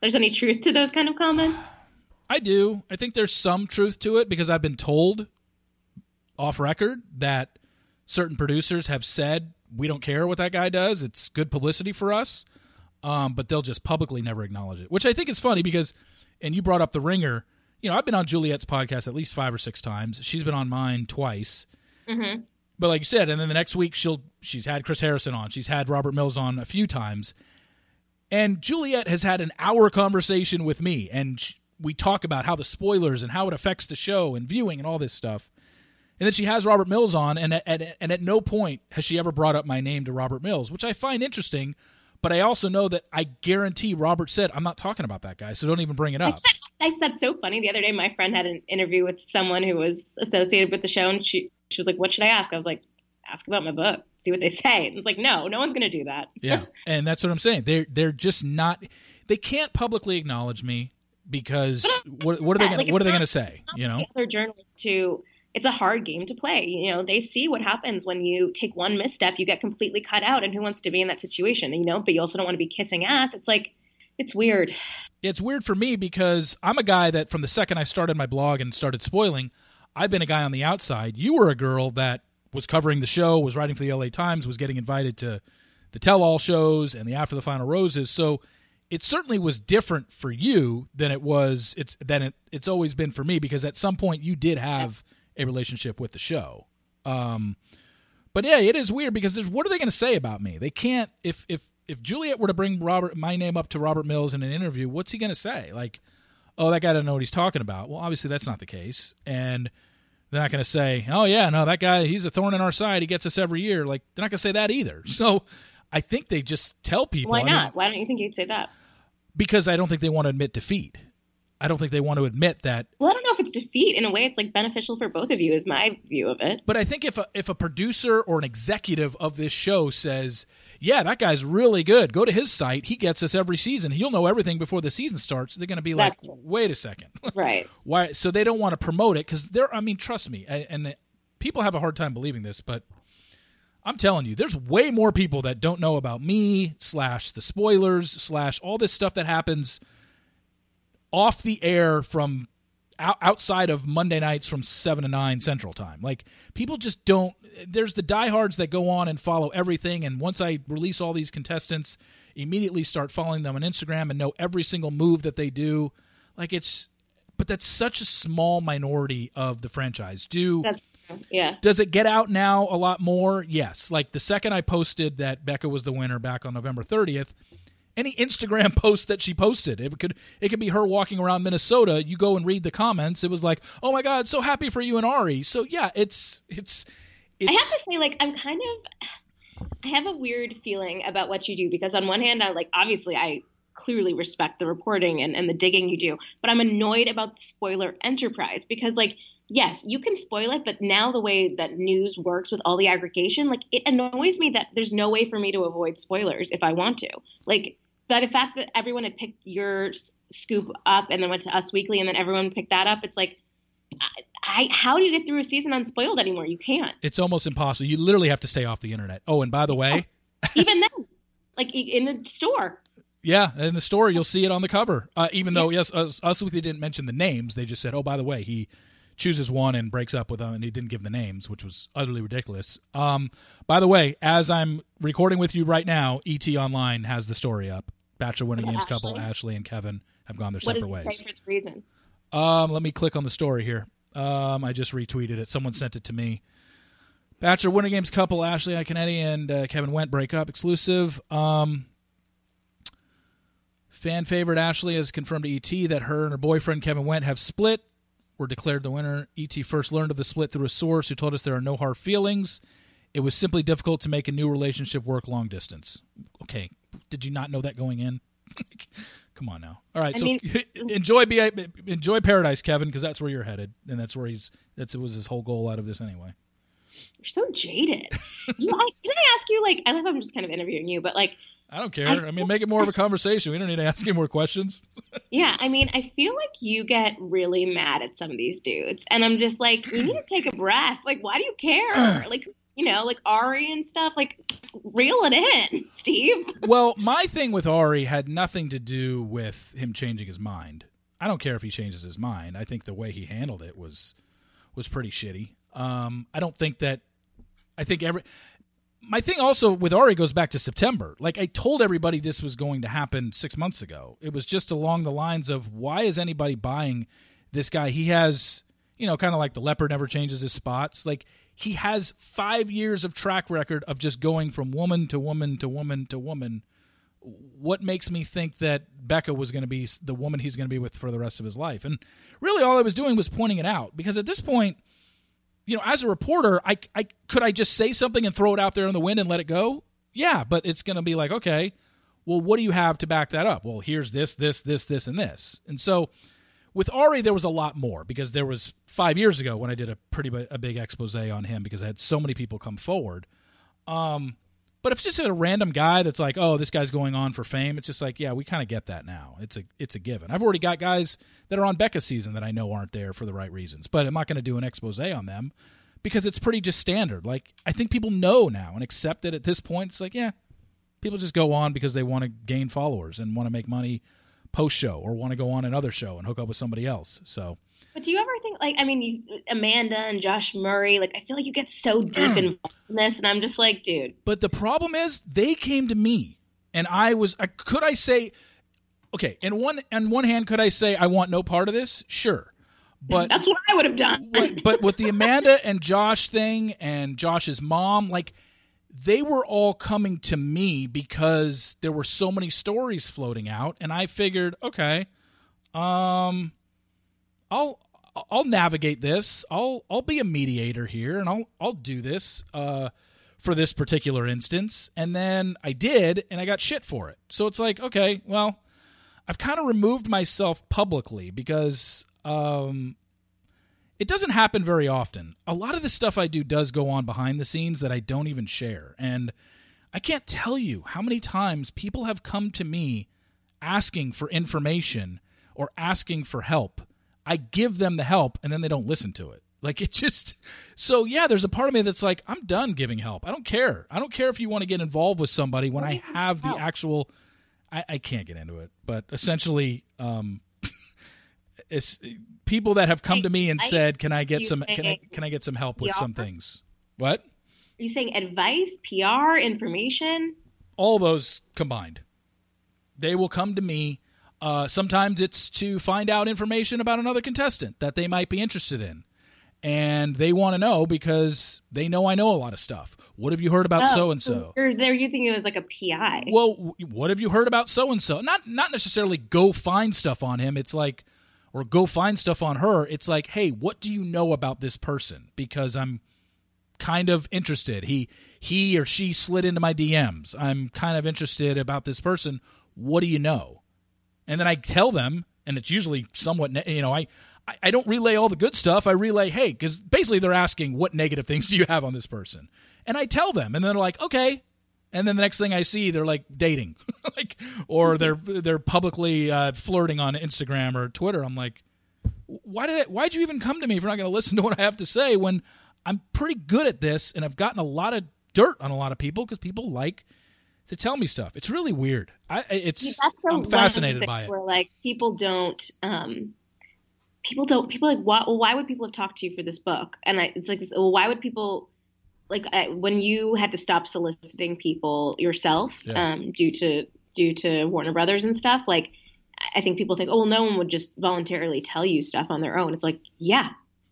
there's any truth to those kind of comments? I do. I think there's some truth to it because I've been told off record that certain producers have said we don't care what that guy does. It's good publicity for us. Um, but they'll just publicly never acknowledge it, which I think is funny because, and you brought up the ringer. You know, I've been on Juliet's podcast at least five or six times. She's been on mine twice. Mm-hmm. But like you said, and then the next week she'll she's had Chris Harrison on. She's had Robert Mills on a few times, and Juliet has had an hour conversation with me, and she, we talk about how the spoilers and how it affects the show and viewing and all this stuff. And then she has Robert Mills on, and at, at, and at no point has she ever brought up my name to Robert Mills, which I find interesting. But I also know that I guarantee Robert said, I'm not talking about that guy, so don't even bring it up. I said, that's so funny. The other day, my friend had an interview with someone who was associated with the show, and she, she was like, What should I ask? I was like, Ask about my book, see what they say. And it's like, No, no one's going to do that. yeah. And that's what I'm saying. They're, they're just not, they can't publicly acknowledge me because what, what are they gonna, like, what are they going to say? You know, other journalists to it's a hard game to play. You know, they see what happens when you take one misstep, you get completely cut out, and who wants to be in that situation? You know, but you also don't want to be kissing ass. It's like, it's weird. It's weird for me because I'm a guy that from the second I started my blog and started spoiling, I've been a guy on the outside. You were a girl that was covering the show, was writing for the LA Times, was getting invited to the tell all shows and the After the Final Roses. So it certainly was different for you than it was it's than it, it's always been for me because at some point you did have a relationship with the show. Um, but yeah, it is weird because there's what are they going to say about me? They can't if if if Juliet were to bring Robert my name up to Robert Mills in an interview, what's he going to say? Like, oh, that guy doesn't know what he's talking about. Well, obviously that's not the case, and they're not going to say, oh yeah, no, that guy he's a thorn in our side. He gets us every year. Like they're not going to say that either. So I think they just tell people. Why not? I mean, Why don't you think you'd say that? Because I don't think they want to admit defeat. I don't think they want to admit that. Well, I don't know it's defeat. In a way, it's like beneficial for both of you, is my view of it. But I think if a, if a producer or an executive of this show says, "Yeah, that guy's really good. Go to his site. He gets us every season. He'll know everything before the season starts." They're going to be like, "Wait a second, right? Why?" So they don't want to promote it because they're. I mean, trust me, and people have a hard time believing this, but I'm telling you, there's way more people that don't know about me slash the spoilers slash all this stuff that happens off the air from outside of Monday nights from 7 to 9 Central Time. Like, people just don't. There's the diehards that go on and follow everything. And once I release all these contestants, immediately start following them on Instagram and know every single move that they do. Like, it's. But that's such a small minority of the franchise. Do. That's, yeah. Does it get out now a lot more? Yes. Like the second I posted that Becca was the winner back on November 30th, any Instagram post that she posted. It could it could be her walking around Minnesota. You go and read the comments. It was like, "Oh my god, so happy for you and Ari." So yeah, it's it's. it's I have to say, like, I'm kind of. I have a weird feeling about what you do because on one hand, I like obviously I clearly respect the reporting and, and the digging you do, but I'm annoyed about the spoiler enterprise because like yes, you can spoil it, but now the way that news works with all the aggregation, like it annoys me that there's no way for me to avoid spoilers if I want to. Like but the fact that everyone had picked your scoop up and then went to Us Weekly and then everyone picked that up, it's like, I, I, how do you get through a season unspoiled anymore? You can't. It's almost impossible. You literally have to stay off the internet. Oh, and by the way, even then, like in the store. Yeah, in the store you'll see it on the cover. Uh, even though yes, Us, Us Weekly didn't mention the names, they just said, "Oh, by the way, he chooses one and breaks up with them, and he didn't give the names, which was utterly ridiculous. Um, by the way, as I'm recording with you right now, ET Online has the story up. Bachelor Winter Games Ashley? couple Ashley and Kevin have gone their what separate ways. What does it say for the reason? Um, let me click on the story here. Um, I just retweeted it. Someone sent it to me. Bachelor Winter Games couple Ashley Iaconetti and uh, Kevin Wendt break up exclusive. Um, fan favorite Ashley has confirmed to ET that her and her boyfriend Kevin Wendt have split. Were declared the winner. ET first learned of the split through a source who told us there are no hard feelings. It was simply difficult to make a new relationship work long distance. Okay, did you not know that going in? Come on now. All right, I so mean- enjoy be enjoy paradise, Kevin, because that's where you're headed, and that's where he's. That's it was his whole goal out of this anyway. You're so jaded. you, I, can I ask you, like, I love I'm just kind of interviewing you, but like, I don't care. I- I mean, make it more of a conversation. We don't need to ask any more questions. yeah, I mean, I feel like you get really mad at some of these dudes, and I'm just like, you need to take a breath. Like, why do you care? like, you know, like Ari and stuff. Like, reel it in, Steve. well, my thing with Ari had nothing to do with him changing his mind. I don't care if he changes his mind. I think the way he handled it was was pretty shitty. Um, I don't think that. I think every. My thing also with Ari goes back to September. Like I told everybody this was going to happen six months ago. It was just along the lines of why is anybody buying this guy? He has, you know, kind of like the leopard never changes his spots. Like he has five years of track record of just going from woman to woman to woman to woman. What makes me think that Becca was going to be the woman he's going to be with for the rest of his life? And really, all I was doing was pointing it out because at this point, you know, as a reporter, I, I could I just say something and throw it out there in the wind and let it go? Yeah, but it's going to be like, okay, well, what do you have to back that up? Well, here's this, this, this, this, and this. And so with Ari, there was a lot more because there was five years ago when I did a pretty bi- a big expose on him because I had so many people come forward. Um, but if it's just a random guy that's like, oh, this guy's going on for fame, it's just like, yeah, we kind of get that now. It's a it's a given. I've already got guys that are on Becca's season that I know aren't there for the right reasons, but I'm not going to do an expose on them because it's pretty just standard. Like I think people know now and accept it at this point. It's like, yeah, people just go on because they want to gain followers and want to make money post show or want to go on another show and hook up with somebody else. So But do you ever think, like, I mean, you, Amanda and Josh Murray, like, I feel like you get so deep mm. in this, and I'm just like, dude, But the problem is they came to me and I was I, could I say okay, in one on one hand could I say I want no part of this? Sure. But that's what I would have done. but, but with the Amanda and Josh thing and Josh's mom, like they were all coming to me because there were so many stories floating out and I figured, okay, um I'll I'll navigate this. I'll I'll be a mediator here and I'll I'll do this uh for this particular instance. And then I did and I got shit for it. So it's like, okay, well, I've kind of removed myself publicly because um it doesn't happen very often. A lot of the stuff I do does go on behind the scenes that I don't even share. And I can't tell you how many times people have come to me asking for information or asking for help. I give them the help and then they don't listen to it. Like it just so yeah, there's a part of me that's like, I'm done giving help. I don't care. I don't care if you want to get involved with somebody when I have the actual I, I can't get into it, but essentially, um it's people that have come to me and I- said, Can I get some can I can I get some help with some things? What? Are you saying advice, PR, information? all those combined. They will come to me. Uh, sometimes it's to find out information about another contestant that they might be interested in. And they want to know because they know I know a lot of stuff. What have you heard about Oh, so and so? They're, they're using you as like a PI. Well, what have you heard about so and so? Not not necessarily go find stuff on him. It's like or go find stuff on her. It's like, "Hey, what do you know about this person?" Because I'm kind of interested. He he or she slid into my DMs. I'm kind of interested about this person. What do you know? And then I tell them, and it's usually somewhat, you know, I- I don't relay all the good stuff. I relay, hey, because basically they're asking what negative things do you have on this person, and I tell them, and then they're like, okay. And then the next thing I see, they're like dating, like, or they're they're publicly uh, flirting on Instagram or Twitter. I'm like, why did it, why'd you even come to me if you're not going to listen to what I have to say when I'm pretty good at this and I've gotten a lot of dirt on a lot of people because people like to tell me stuff. It's really weird. I it's Yeah, that's I'm one of those fascinated by it. Where like people don't, um, people don't, people like, why, well, why would people have talked to you for this book? And I, it's like, this, well, why would people, like, I, when you had to stop soliciting people yourself, Yeah. um, due to due to Warner Brothers and stuff, like, I think people think, oh, well, no one would just voluntarily tell you stuff on their own. It's like, yeah,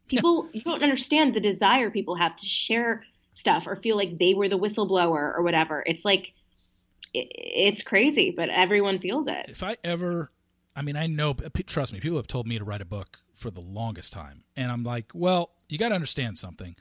people, you don't understand the desire people have to share stuff or feel like they were the whistleblower or whatever. It's like it, it's crazy, but everyone feels it. If I ever, I mean, I know, trust me, people have told me to write a book for the longest time, and I'm like, well, you got to understand something.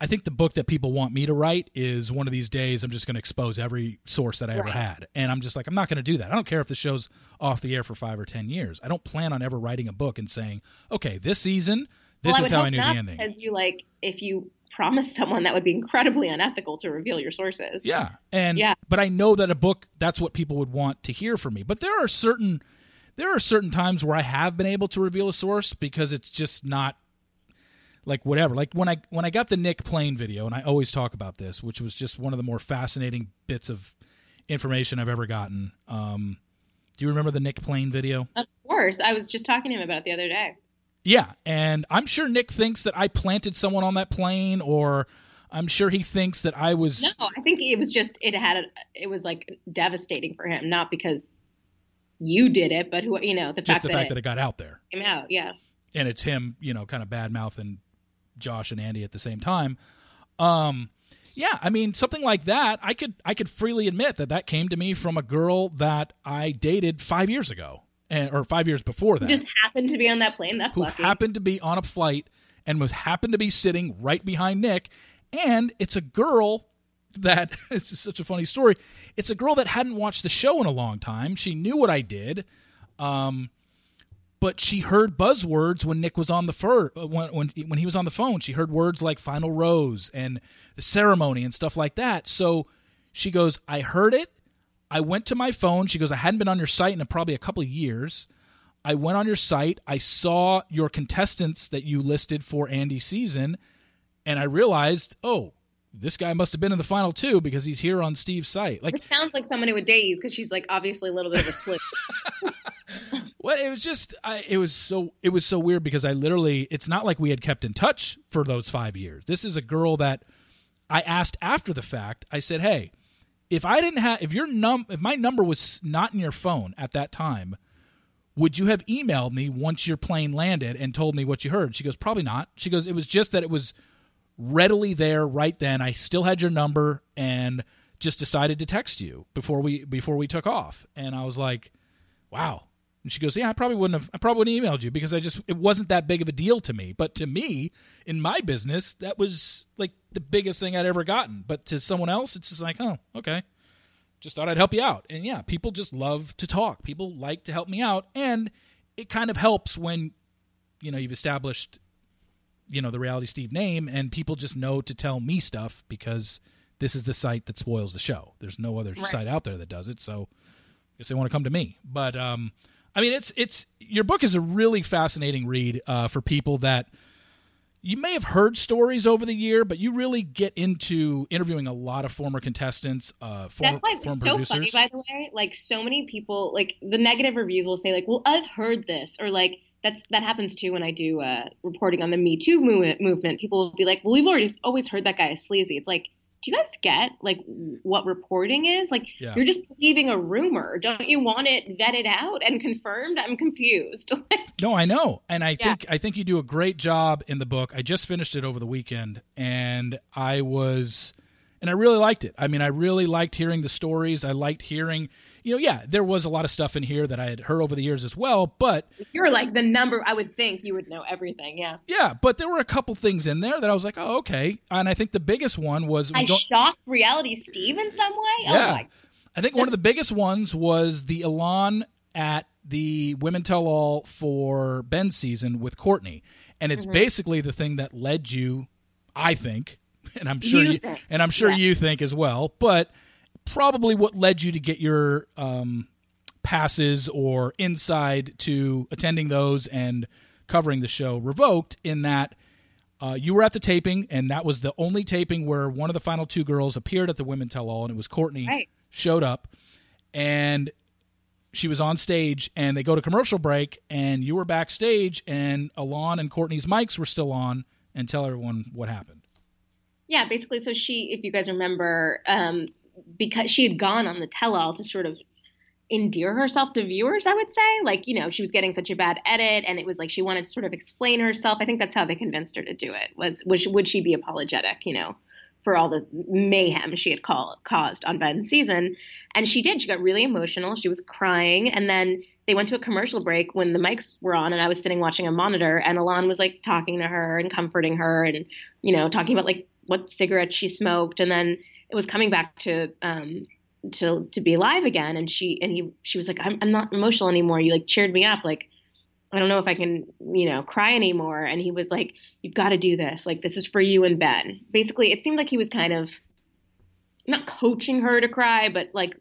I think the book that people want me to write is one of these days I'm just going to expose every source that I ever had. And I'm just like, I'm not going to do that. I don't care if the show's off the air for five or 10 years. I don't plan on ever writing a book and saying, okay, this season, this Well, is would how I knew the ending. Because you like, if you promise someone that would be incredibly unethical to reveal your sources. Yeah. And Yeah. but I know that a book that's what people would want to hear from me. But there are certain there are certain times where I have been able to reveal a source because it's just not like whatever. Like when I when I got the Nick Plane video and I always talk about this, which was just one of the more fascinating bits of information I've ever gotten. Um do you remember the Nick Plane video? Of course. I was just talking to him about it the other day. Yeah, and I'm sure Nick thinks that I planted someone on that plane or I'm sure he thinks that I was No, I think it was just it had a, it was like devastating for him, not because you did it, but who you know the just fact the that fact it that it got out there. came out. Yeah, and it's him, you know, kind of bad mouthing Josh and Andi at the same time. Um, yeah, I mean, something like that, I could I could freely admit that that came to me from a girl that I dated five years ago, and, or five years before Who that, just happened to be on that plane. That's who lucky. happened to be on a flight and was happened to be sitting right behind Nick, and it's a girl that it's just such a funny story. It's a girl that hadn't watched the show in a long time. She knew what I did. Um, but she heard buzzwords when Nick was on the fur uh, when when when he was on the phone. She heard words like "final rose" and the ceremony and stuff like that. So she goes, "I heard it. I went to my phone." She goes, "I hadn't been on your site in probably a couple of years. I went on your site. I saw your contestants that you listed for Andi season, and I realized, oh, this guy must have been in the final two because he's here on Steve's site. Like It sounds like someone who would date you because she's like obviously a little bit of a slip. Well, it was just I, it was so it was so weird because I literally it's not like we had kept in touch for those 5 years. This is a girl that I asked after the fact. I said, "Hey, if I didn't have if your num if my number was not in your phone at that time, would you have emailed me once your plane landed and told me what you heard?" She goes, "Probably not." She goes, "It was just that it was readily there right then. I still had your number and just decided to text you before we before we took off." And I was like, "Wow." And she goes, "Yeah, I probably wouldn't have. I probably wouldn't have emailed you because I just it wasn't that big of a deal to me. But to me, in my business, that was like the biggest thing I'd ever gotten. But to someone else, it's just like, oh, okay. Just thought I'd help you out. And yeah, people just love to talk. People like to help me out, and it kind of helps when you know you've established you know the reality Steve name, and people just know to tell me stuff because this is the site that spoils the show. There's no other Right. site out there that does it, so I guess they want to come to me. But um, I mean, it's it's your book is a really fascinating read uh, for people that you may have heard stories over the year, but you really get into interviewing a lot of former contestants, uh, former, That's why it's so producers. funny, by the way. Like so many people, like the negative reviews will say, like, "Well, I've heard this," or like that's that happens too when I do uh, reporting on the Me Too movement. Movement, people will be like, "Well, we've already always heard that guy is sleazy." It's like, do you guys get like what reporting is? Like, Yeah. you're just believing a rumor. Don't you want it vetted out and confirmed? I'm confused. No, I know, and I Yeah. think I think you do a great job in the book. I just finished it over the weekend, and I was, and I really liked it. I mean, I really liked hearing the stories. I liked hearing, you know, yeah, there was a lot of stuff in here that I had heard over the years as well, but you're like the number. I would think you would know everything. Yeah. yeah, but there were a couple things in there that I was like, oh, okay, and I think the biggest one was I shocked reality Steve in some way. Oh Yeah. my I think one of the biggest ones was the Elan at the Women Tell All for Ben's season with Courtney. And Mm-hmm. it's basically the thing that led you, I think, and I'm sure You you, and I'm sure Yeah. you think as well, but probably what led you to get your um, passes or inside to attending those and covering the show revoked in that uh, you were at the taping, and that was the only taping where one of the final two girls appeared at the Women Tell All, and it was Courtney Right. showed up, and she was on stage, and they go to commercial break, and you were backstage, and Elan and Courtney's mics were still on, and tell everyone what happened. Yeah, basically. So she, if you guys remember, um, because she had gone on the tell-all to sort of endear herself to viewers, I would say. Like, you know, she was getting such a bad edit, and it was like she wanted to sort of explain herself. I think that's how they convinced her to do it. Was she, would she be apologetic? You know, for all the mayhem she had call, caused on Ben's season. And she did. She got really emotional. She was crying. And then they went to a commercial break when the mics were on, and I was sitting watching a monitor, and Elan was like talking to her and comforting her and, you know, talking about like what cigarettes she smoked. And then was coming back to, um, to to be alive again and she and he she was like I'm, I'm not emotional anymore you like cheered me up like I don't know if I can, you know, cry anymore. And he was like, You've got to do this. Like, this is for you and Ben. Basically, it seemed like he was kind of not coaching her to cry, but like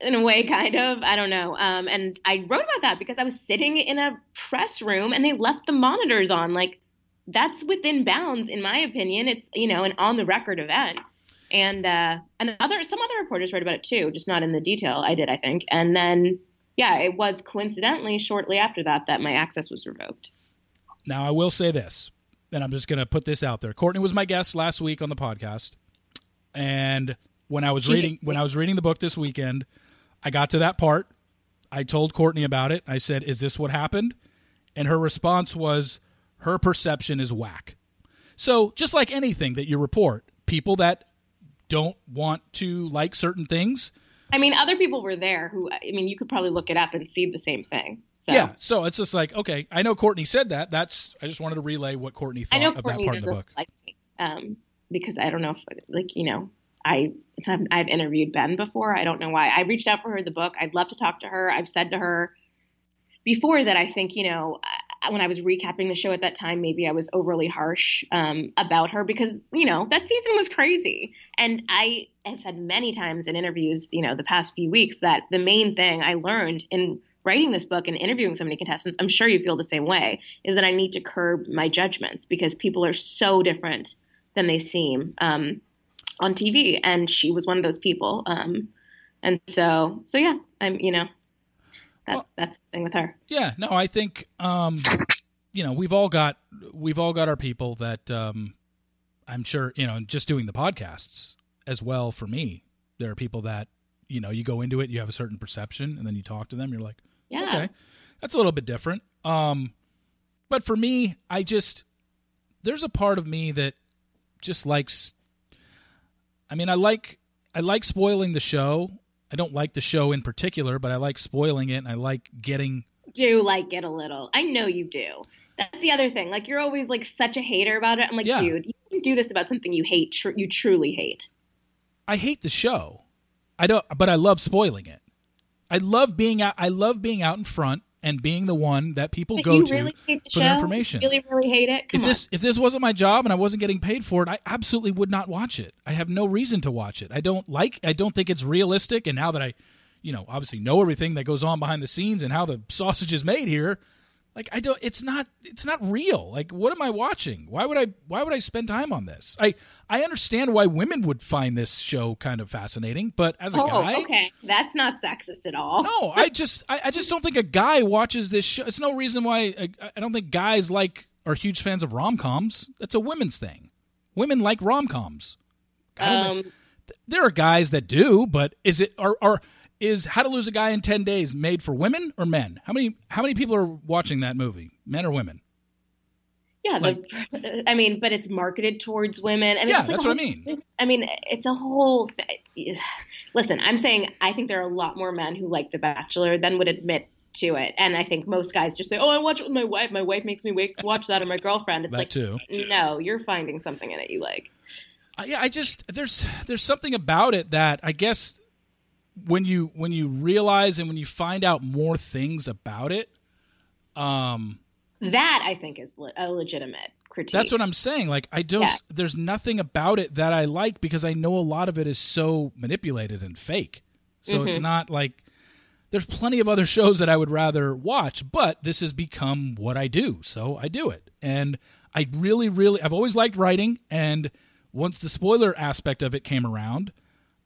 in a way, kind of. I don't know. Um, and I wrote about that because I was sitting in a press room and they left the monitors on. Like, that's within bounds, in my opinion. It's, you know, an on the record event. And uh, and other some other reporters wrote about it too, just not in the detail I did, I think. And then yeah, it was coincidentally shortly after that that my access was revoked. Now, I will say this, and I'm just going to put this out there. Courtney was my guest last week on the podcast, and when I was she reading when I was reading the book this weekend, I got to that part. I told Courtney about it. I said, "Is this what happened?" And her response was, "Her perception is whack." So, just like anything that you report, people that don't want to like certain things I mean, other people were there who, I mean, you could probably look it up and see the same thing. So. Yeah, so it's just like, okay, I know Courtney said that. That's I just wanted to relay what Courtney thought of Courtney that part of the book. Like me, um, because I don't know if, like, you know, I so I've, I've interviewed Ben before. I don't know why. I reached out for her the book. I'd love to talk to her. I've said to her before that I think, you know, when I was recapping the show at that time, maybe I was overly harsh um, about her because, you know, that season was crazy. And I have said many times in interviews, you know, the past few weeks that the main thing I learned in writing this book and interviewing so many contestants, I'm sure you feel the same way, is that I need to curb my judgments because people are so different than they seem um, on TV. And she was one of those people. Um, and so, so yeah, I'm, you know, that's well, that's the thing with her. Yeah, no, I think um, you know we've all got we've all got our people that um, I'm sure you know just doing the podcasts as well. For me, there are people that you know you go into it, you have a certain perception, and then you talk to them, you're like, yeah, okay, that's a little bit different. Um, but for me, I just there's a part of me that just likes. I mean, I like I like spoiling the show I don't like the show in particular, but I like spoiling it and I like getting do like it a little. I know you do. That's the other thing. Like you're always like such a hater about it. I'm like, yeah. dude, you can do this about something you hate. Tr- you truly hate. I hate the show. I don't, but I love spoiling it. I love being out. I love being out in front and being the one that people but go to really for their information. You really, really hate it. Come if this if this wasn't my job and I wasn't getting paid for it, I absolutely would not watch it. I have no reason to watch it. I don't like. I don't think it's realistic. And now that I, you know, obviously know everything that goes on behind the scenes and how the sausage is made here, like I don't it's not it's not real. Like what am I watching? Why would I why would I spend time on this? I I understand why women would find this show kind of fascinating, but as a oh, guy okay. That's not sexist at all. No, I just I, I just don't think a guy watches this show. It's no reason why I, I don't think guys like are huge fans of rom-coms. That's a women's thing. Women like rom-coms. Um, think, there are guys that do, but is it are are is How to Lose a Guy in 10 Days made for women or men? How many how many people are watching that movie? Men or women? Yeah, like, the, I mean, but it's marketed towards women. I mean, yeah, like that's what I mean. This, I mean, it's a whole. Listen, I'm saying I think there are a lot more men who like The Bachelor than would admit to it, and I think most guys just say, "Oh, I watch it with my wife. My wife makes me wake, watch that, or my girlfriend." It's that like, too. no, you're finding something in it you like. Uh, yeah, I just there's there's something about it that I guess when you when you realize and when you find out more things about it, um, that I think is le- a legitimate critique. That's what I'm saying. Like I don't. Yeah. There's nothing about it that I like because I know a lot of it is so manipulated and fake. So mm-hmm. it's not like there's plenty of other shows that I would rather watch, but this has become what I do, so I do it. And I really, really, I've always liked writing, and once the spoiler aspect of it came around,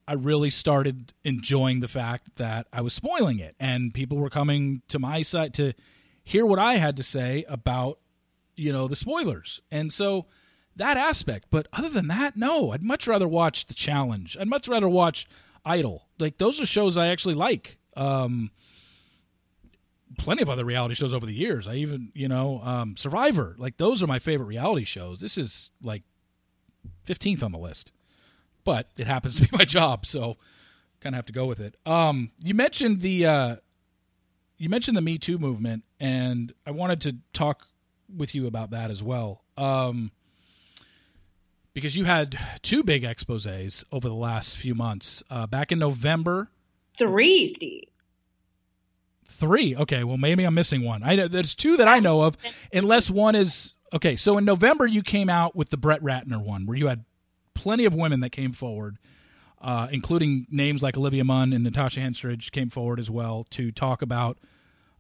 I really started enjoying the fact that I was spoiling it and people were coming to my site to hear what I had to say about, you know, the spoilers. And so that aspect, but other than that, no, I'd much rather watch The Challenge. I'd much rather watch Idol. Like those are shows I actually like. Um, plenty of other reality shows over the years. I even, you know, um, Survivor. Like those are my favorite reality shows. This is like 15th on the list. But it happens to be my job, so kind of have to go with it. Um, you mentioned the uh, you mentioned the Me Too movement, and I wanted to talk with you about that as well. Um, because you had two big exposés over the last few months. Uh, back in November, three, Steve. Three. Okay. Well, maybe I'm missing one. I know there's two that I know of, unless one is okay. So in November, you came out with the Brett Ratner one, where you had plenty of women that came forward, uh, including names like Olivia Munn and Natasha Henstridge came forward as well to talk about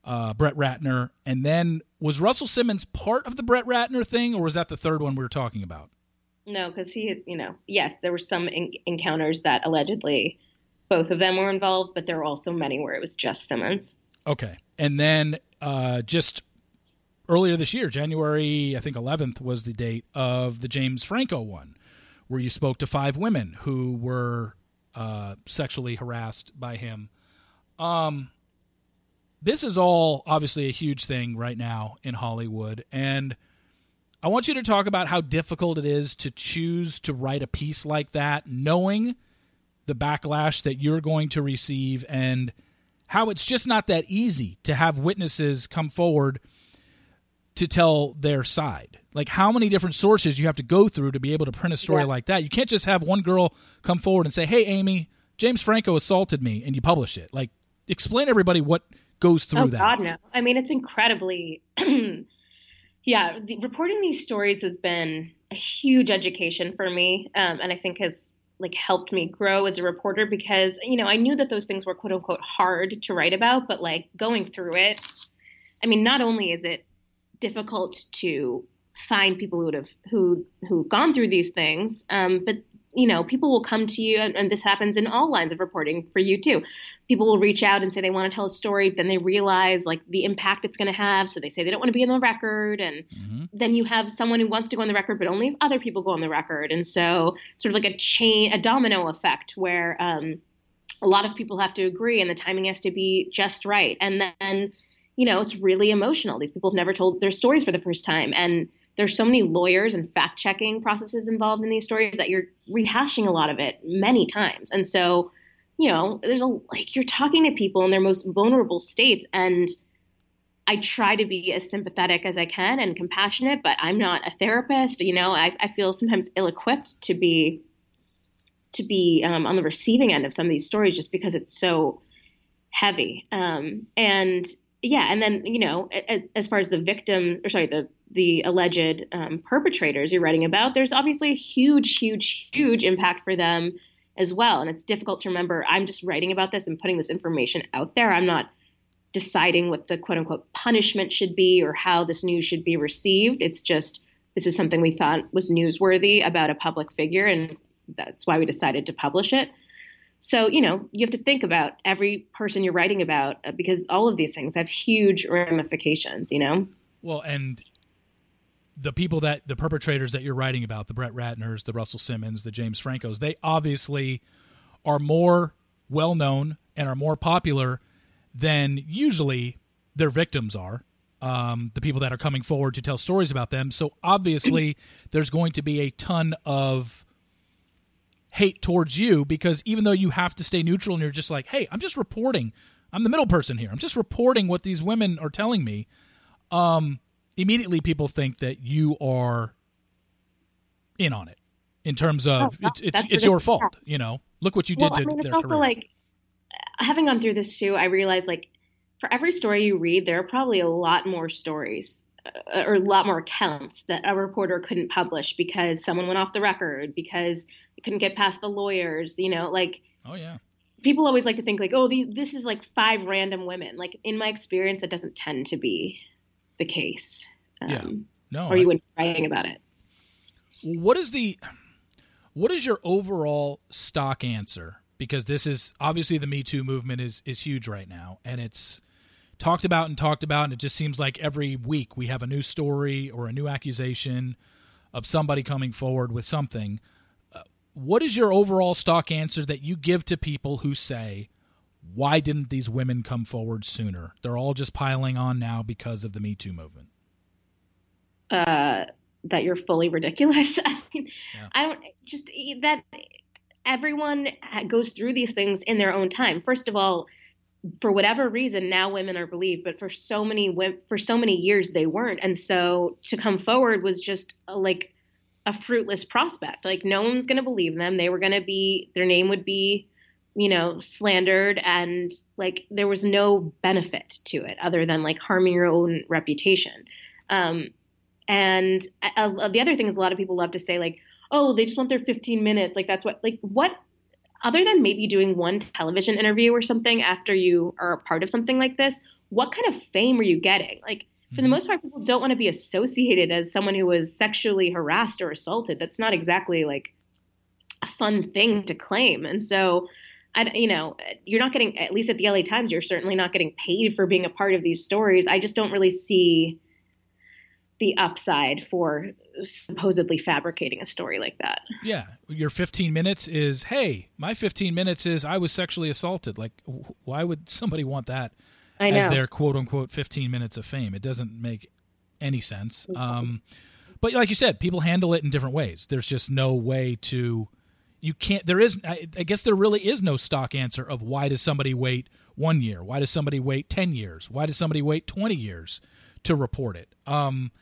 uh, Brett Ratner. And then was Russell Simmons part of the Brett Ratner thing, or was that the third one we were talking about? No, because he, you know, yes, there were some in- encounters that allegedly both of them were involved, but there were also many where it was just Simmons. Okay. And then uh, just earlier this year, January, I think 11th was the date of the James Franco one, where you spoke to five women who were uh, sexually harassed by him. Um, this is all obviously a huge thing right now in Hollywood. And I want you to talk about how difficult it is to choose to write a piece like that, knowing the backlash that you're going to receive and how it's just not that easy to have witnesses come forward to tell their side. Like how many different sources you have to go through to be able to print a story yeah. like that. You can't just have one girl come forward and say, "Hey Amy, James Franco assaulted me," and you publish it. Like explain everybody what goes through oh, that. God no. I mean, it's incredibly yeah, the, reporting these stories has been a huge education for me, um, and I think has like helped me grow as a reporter because you know I knew that those things were quote unquote hard to write about, but like going through it, I mean, not only is it difficult to find people who would have who who gone through these things, um, but you know, people will come to you, and, and, this happens in all lines of reporting for you too. People will reach out and say they want to tell a story, then they realize like the impact it's going to have, so they say they don't want to be on the record, and mm-hmm. then you have someone who wants to go on the record, but only if other people go on the record, and so sort of like a chain, a domino effect where um, a lot of people have to agree, and the timing has to be just right, and then you know it's really emotional. These people have never told their stories for the first time, and there's so many lawyers and fact checking processes involved in these stories that you're rehashing a lot of it many times. And so, you know, there's a like you're talking to people in their most vulnerable states and I try to be as sympathetic as I can and compassionate, but I'm not a therapist. You know, I, I feel sometimes ill-equipped to be to be um, on the receiving end of some of these stories just because it's so heavy. Um, and yeah, and then you know, as far as the victims, or sorry, the the alleged um, perpetrators you're writing about, there's obviously a huge, huge, huge impact for them as well. And it's difficult to remember. I'm just writing about this and putting this information out there. I'm not deciding what the quote unquote punishment should be or how this news should be received. It's just this is something we thought was newsworthy about a public figure, and that's why we decided to publish it. So, you know, you have to think about every person you're writing about uh, because all of these things have huge ramifications, you know? Well, and the people that the perpetrators that you're writing about, the Brett Ratners, the Russell Simmons, the James Francos, they obviously are more well known and are more popular than usually their victims are. Um, the people that are coming forward to tell stories about them. So obviously, there's going to be a ton of hate towards you because even though you have to stay neutral and you're just like, hey, I'm just reporting. I'm the middle person here. I'm just reporting what these women are telling me. Um, immediately people think that you are in on it in terms of oh, it's it's, it's your fault. You know, look what you well, did to I mean, it's also career. like having gone through this too. I realized like for every story you read, there are probably a lot more stories uh, or a lot more accounts that a reporter couldn't publish because someone went off the record because couldn't get past the lawyers, you know, like Oh yeah. People always like to think like, "Oh, the, this is like five random women." Like in my experience, that doesn't tend to be the case. Um, yeah. No. Or you wouldn't be writing about it. What is the what is your overall stock answer? Because this is obviously the Me Too movement is is huge right now, and it's talked about and talked about, and it just seems like every week we have a new story or a new accusation of somebody coming forward with something what is your overall stock answer that you give to people who say, why didn't these women come forward sooner? They're all just piling on now because of the Me Too movement. Uh, that you're fully ridiculous. I mean, yeah. I don't just that. everyone goes through these things in their own time. First of all, for whatever reason, now women are believed, but for so many for so many years they weren't, and so to come forward was just like a fruitless prospect. Like no one's going to believe them. They were going to be their name would be, you know, slandered, and like there was no benefit to it other than like harming your own reputation. Um, and uh, the other thing is, a lot of people love to say like, oh, they just want their 15 minutes. Like that's what like what other than maybe doing one television interview or something after you are a part of something like this, what kind of fame are you getting? Like, for the most part, people don't want to be associated as someone who was sexually harassed or assaulted. That's not exactly like a fun thing to claim. And so, I, you know, you're not getting, at least at the LA Times, you're certainly not getting paid for being a part of these stories. I just don't really see the upside for supposedly fabricating a story like that. Yeah, your 15 minutes is, hey, my 15 minutes is I was sexually assaulted. Like, why would somebody want that as their quote unquote 15 minutes of fame? It doesn't make any sense. Um, but like you said, people handle it in different ways. There's just no way to. You can't. There is. I, I guess there really is no stock answer of why does somebody wait one year? Why does somebody wait 10 years? Why does somebody wait 20 years to report it? Um,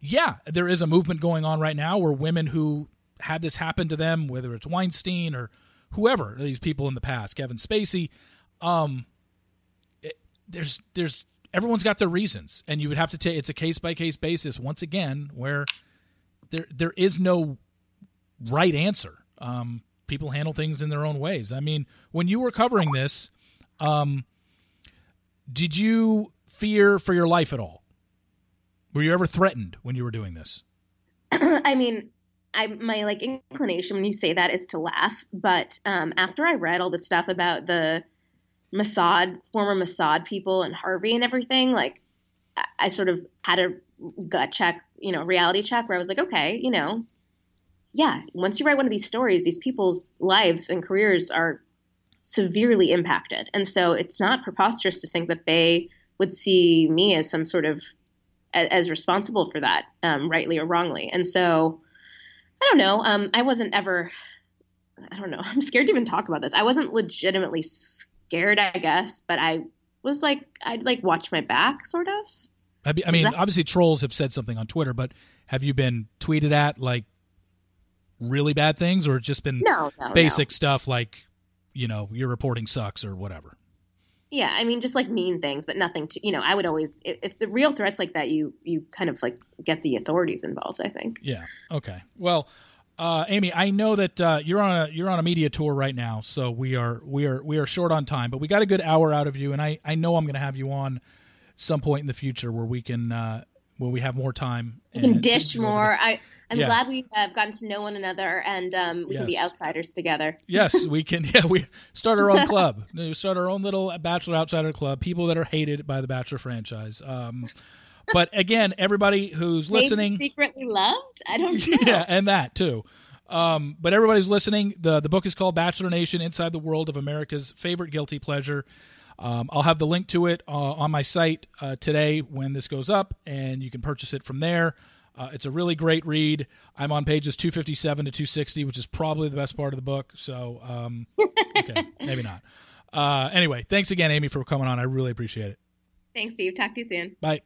yeah, there is a movement going on right now where women who had this happen to them, whether it's Weinstein or whoever these people in the past, Kevin Spacey, um, there's there's everyone's got their reasons, and you would have to take it's a case by case basis once again where there there is no right answer. Um, people handle things in their own ways. I mean, when you were covering this, um, did you fear for your life at all? Were you ever threatened when you were doing this? I mean, I my like inclination when you say that is to laugh, but um, after I read all the stuff about the Mossad, former Mossad people and Harvey and everything, like I, sort of had a gut check, you know, reality check where I was like, okay, you know, yeah, once you write one of these stories, these people's lives and careers are severely impacted. And so it's not preposterous to think that they would see me as some sort of as responsible for that, um, rightly or wrongly. And so, I don't know. Um, I wasn't ever. I don't know. I'm scared to even talk about this. I wasn't legitimately scared, I guess, but I was like, I'd like watch my back, sort of. I mean, obviously, trolls have said something on Twitter, but have you been tweeted at like really bad things, or just been no, no, basic no. stuff like, you know, your reporting sucks or whatever? Yeah, I mean, just like mean things, but nothing to you know. I would always, if, if, the real threats like that, you you kind of like get the authorities involved. I think. Yeah. Okay. Well, uh, Amy, I know that uh, you're on a you're on a media tour right now, so we are we are we are short on time, but we got a good hour out of you, and I I know I'm going to have you on some point in the future where we can uh, where we have more time. We can dish more. I I'm yeah. glad we've uh, gotten to know one another and um, we yes. can be outsiders together. yes, we can. Yeah, we start our own club. we start our own little Bachelor Outsider Club. People that are hated by the Bachelor franchise. Um, but again, everybody who's Maybe listening, secretly loved. I don't know. Yeah, and that too. Um, but everybody's listening. the The book is called Bachelor Nation: Inside the World of America's Favorite Guilty Pleasure. Um, I'll have the link to it uh, on my site uh, today when this goes up, and you can purchase it from there. Uh, it's a really great read. I'm on pages 257 to 260, which is probably the best part of the book. So, um, okay, maybe not. Uh, anyway, thanks again, Amy, for coming on. I really appreciate it. Thanks, Steve. Talk to you soon. Bye.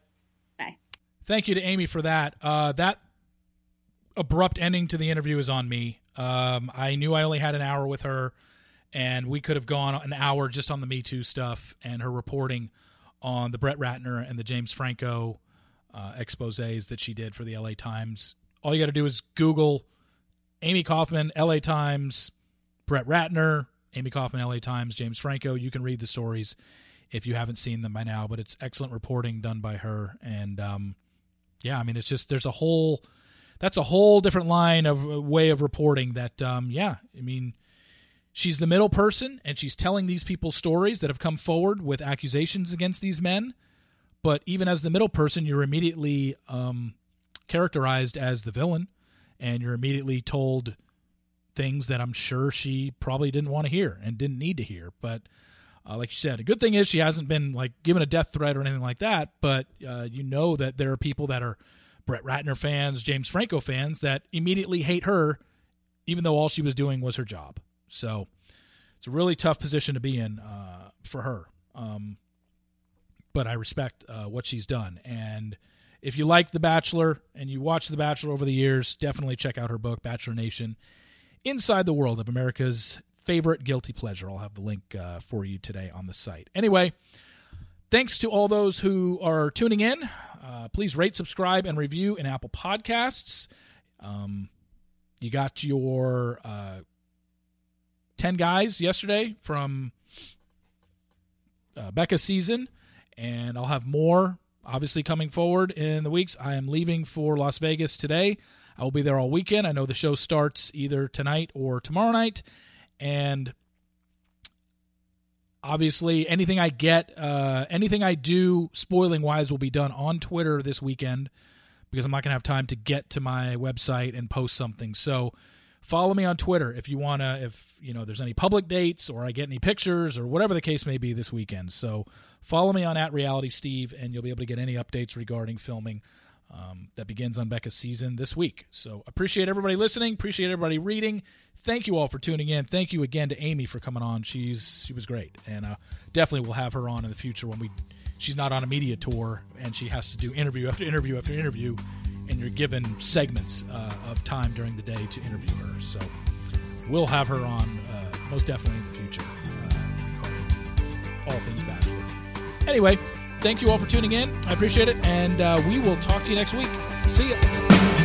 Thank you to Amy for that. Uh, that abrupt ending to the interview is on me. Um, I knew I only had an hour with her, and we could have gone an hour just on the Me Too stuff and her reporting on the Brett Ratner and the James Franco uh, exposes that she did for the LA Times. All you got to do is Google Amy Kaufman, LA Times, Brett Ratner, Amy Kaufman, LA Times, James Franco. You can read the stories if you haven't seen them by now, but it's excellent reporting done by her. And um, yeah, I mean, it's just there's a whole that's a whole different line of uh, way of reporting that um, yeah, I mean, she's the middle person and she's telling these people stories that have come forward with accusations against these men but even as the middle person, you're immediately um, characterized as the villain, and you're immediately told things that I'm sure she probably didn't want to hear and didn't need to hear. But uh, like you said, a good thing is she hasn't been like given a death threat or anything like that. But uh, you know that there are people that are Brett Ratner fans, James Franco fans that immediately hate her, even though all she was doing was her job. So it's a really tough position to be in uh, for her. Um, but I respect uh, what she's done. And if you like The Bachelor and you watch The Bachelor over the years, definitely check out her book, Bachelor Nation Inside the World of America's Favorite Guilty Pleasure. I'll have the link uh, for you today on the site. Anyway, thanks to all those who are tuning in. Uh, please rate, subscribe, and review in Apple Podcasts. Um, you got your uh, 10 guys yesterday from uh, Becca's season, and I'll have more obviously coming forward in the weeks. I am leaving for Las Vegas today. I will be there all weekend. I know the show starts either tonight or tomorrow night, and obviously anything I get, uh, anything I do spoiling wise will be done on Twitter this weekend because I'm not going to have time to get to my website and post something. So follow me on Twitter if you want to if you know there's any public dates or I get any pictures or whatever the case may be this weekend. So follow me on at Reality Steve and you'll be able to get any updates regarding filming um, that begins on Becca's season this week. So appreciate everybody listening, appreciate everybody reading. Thank you all for tuning in. Thank you again to Amy for coming on. She's she was great, and uh, definitely we'll have her on in the future when we she's not on a media tour and she has to do interview after interview after interview, and you're given segments uh, of time during the day to interview her. So we'll have her on uh, most definitely in the future uh, all things Bachelor. Anyway, thank you all for tuning in. I appreciate it, and uh, we will talk to you next week. See ya.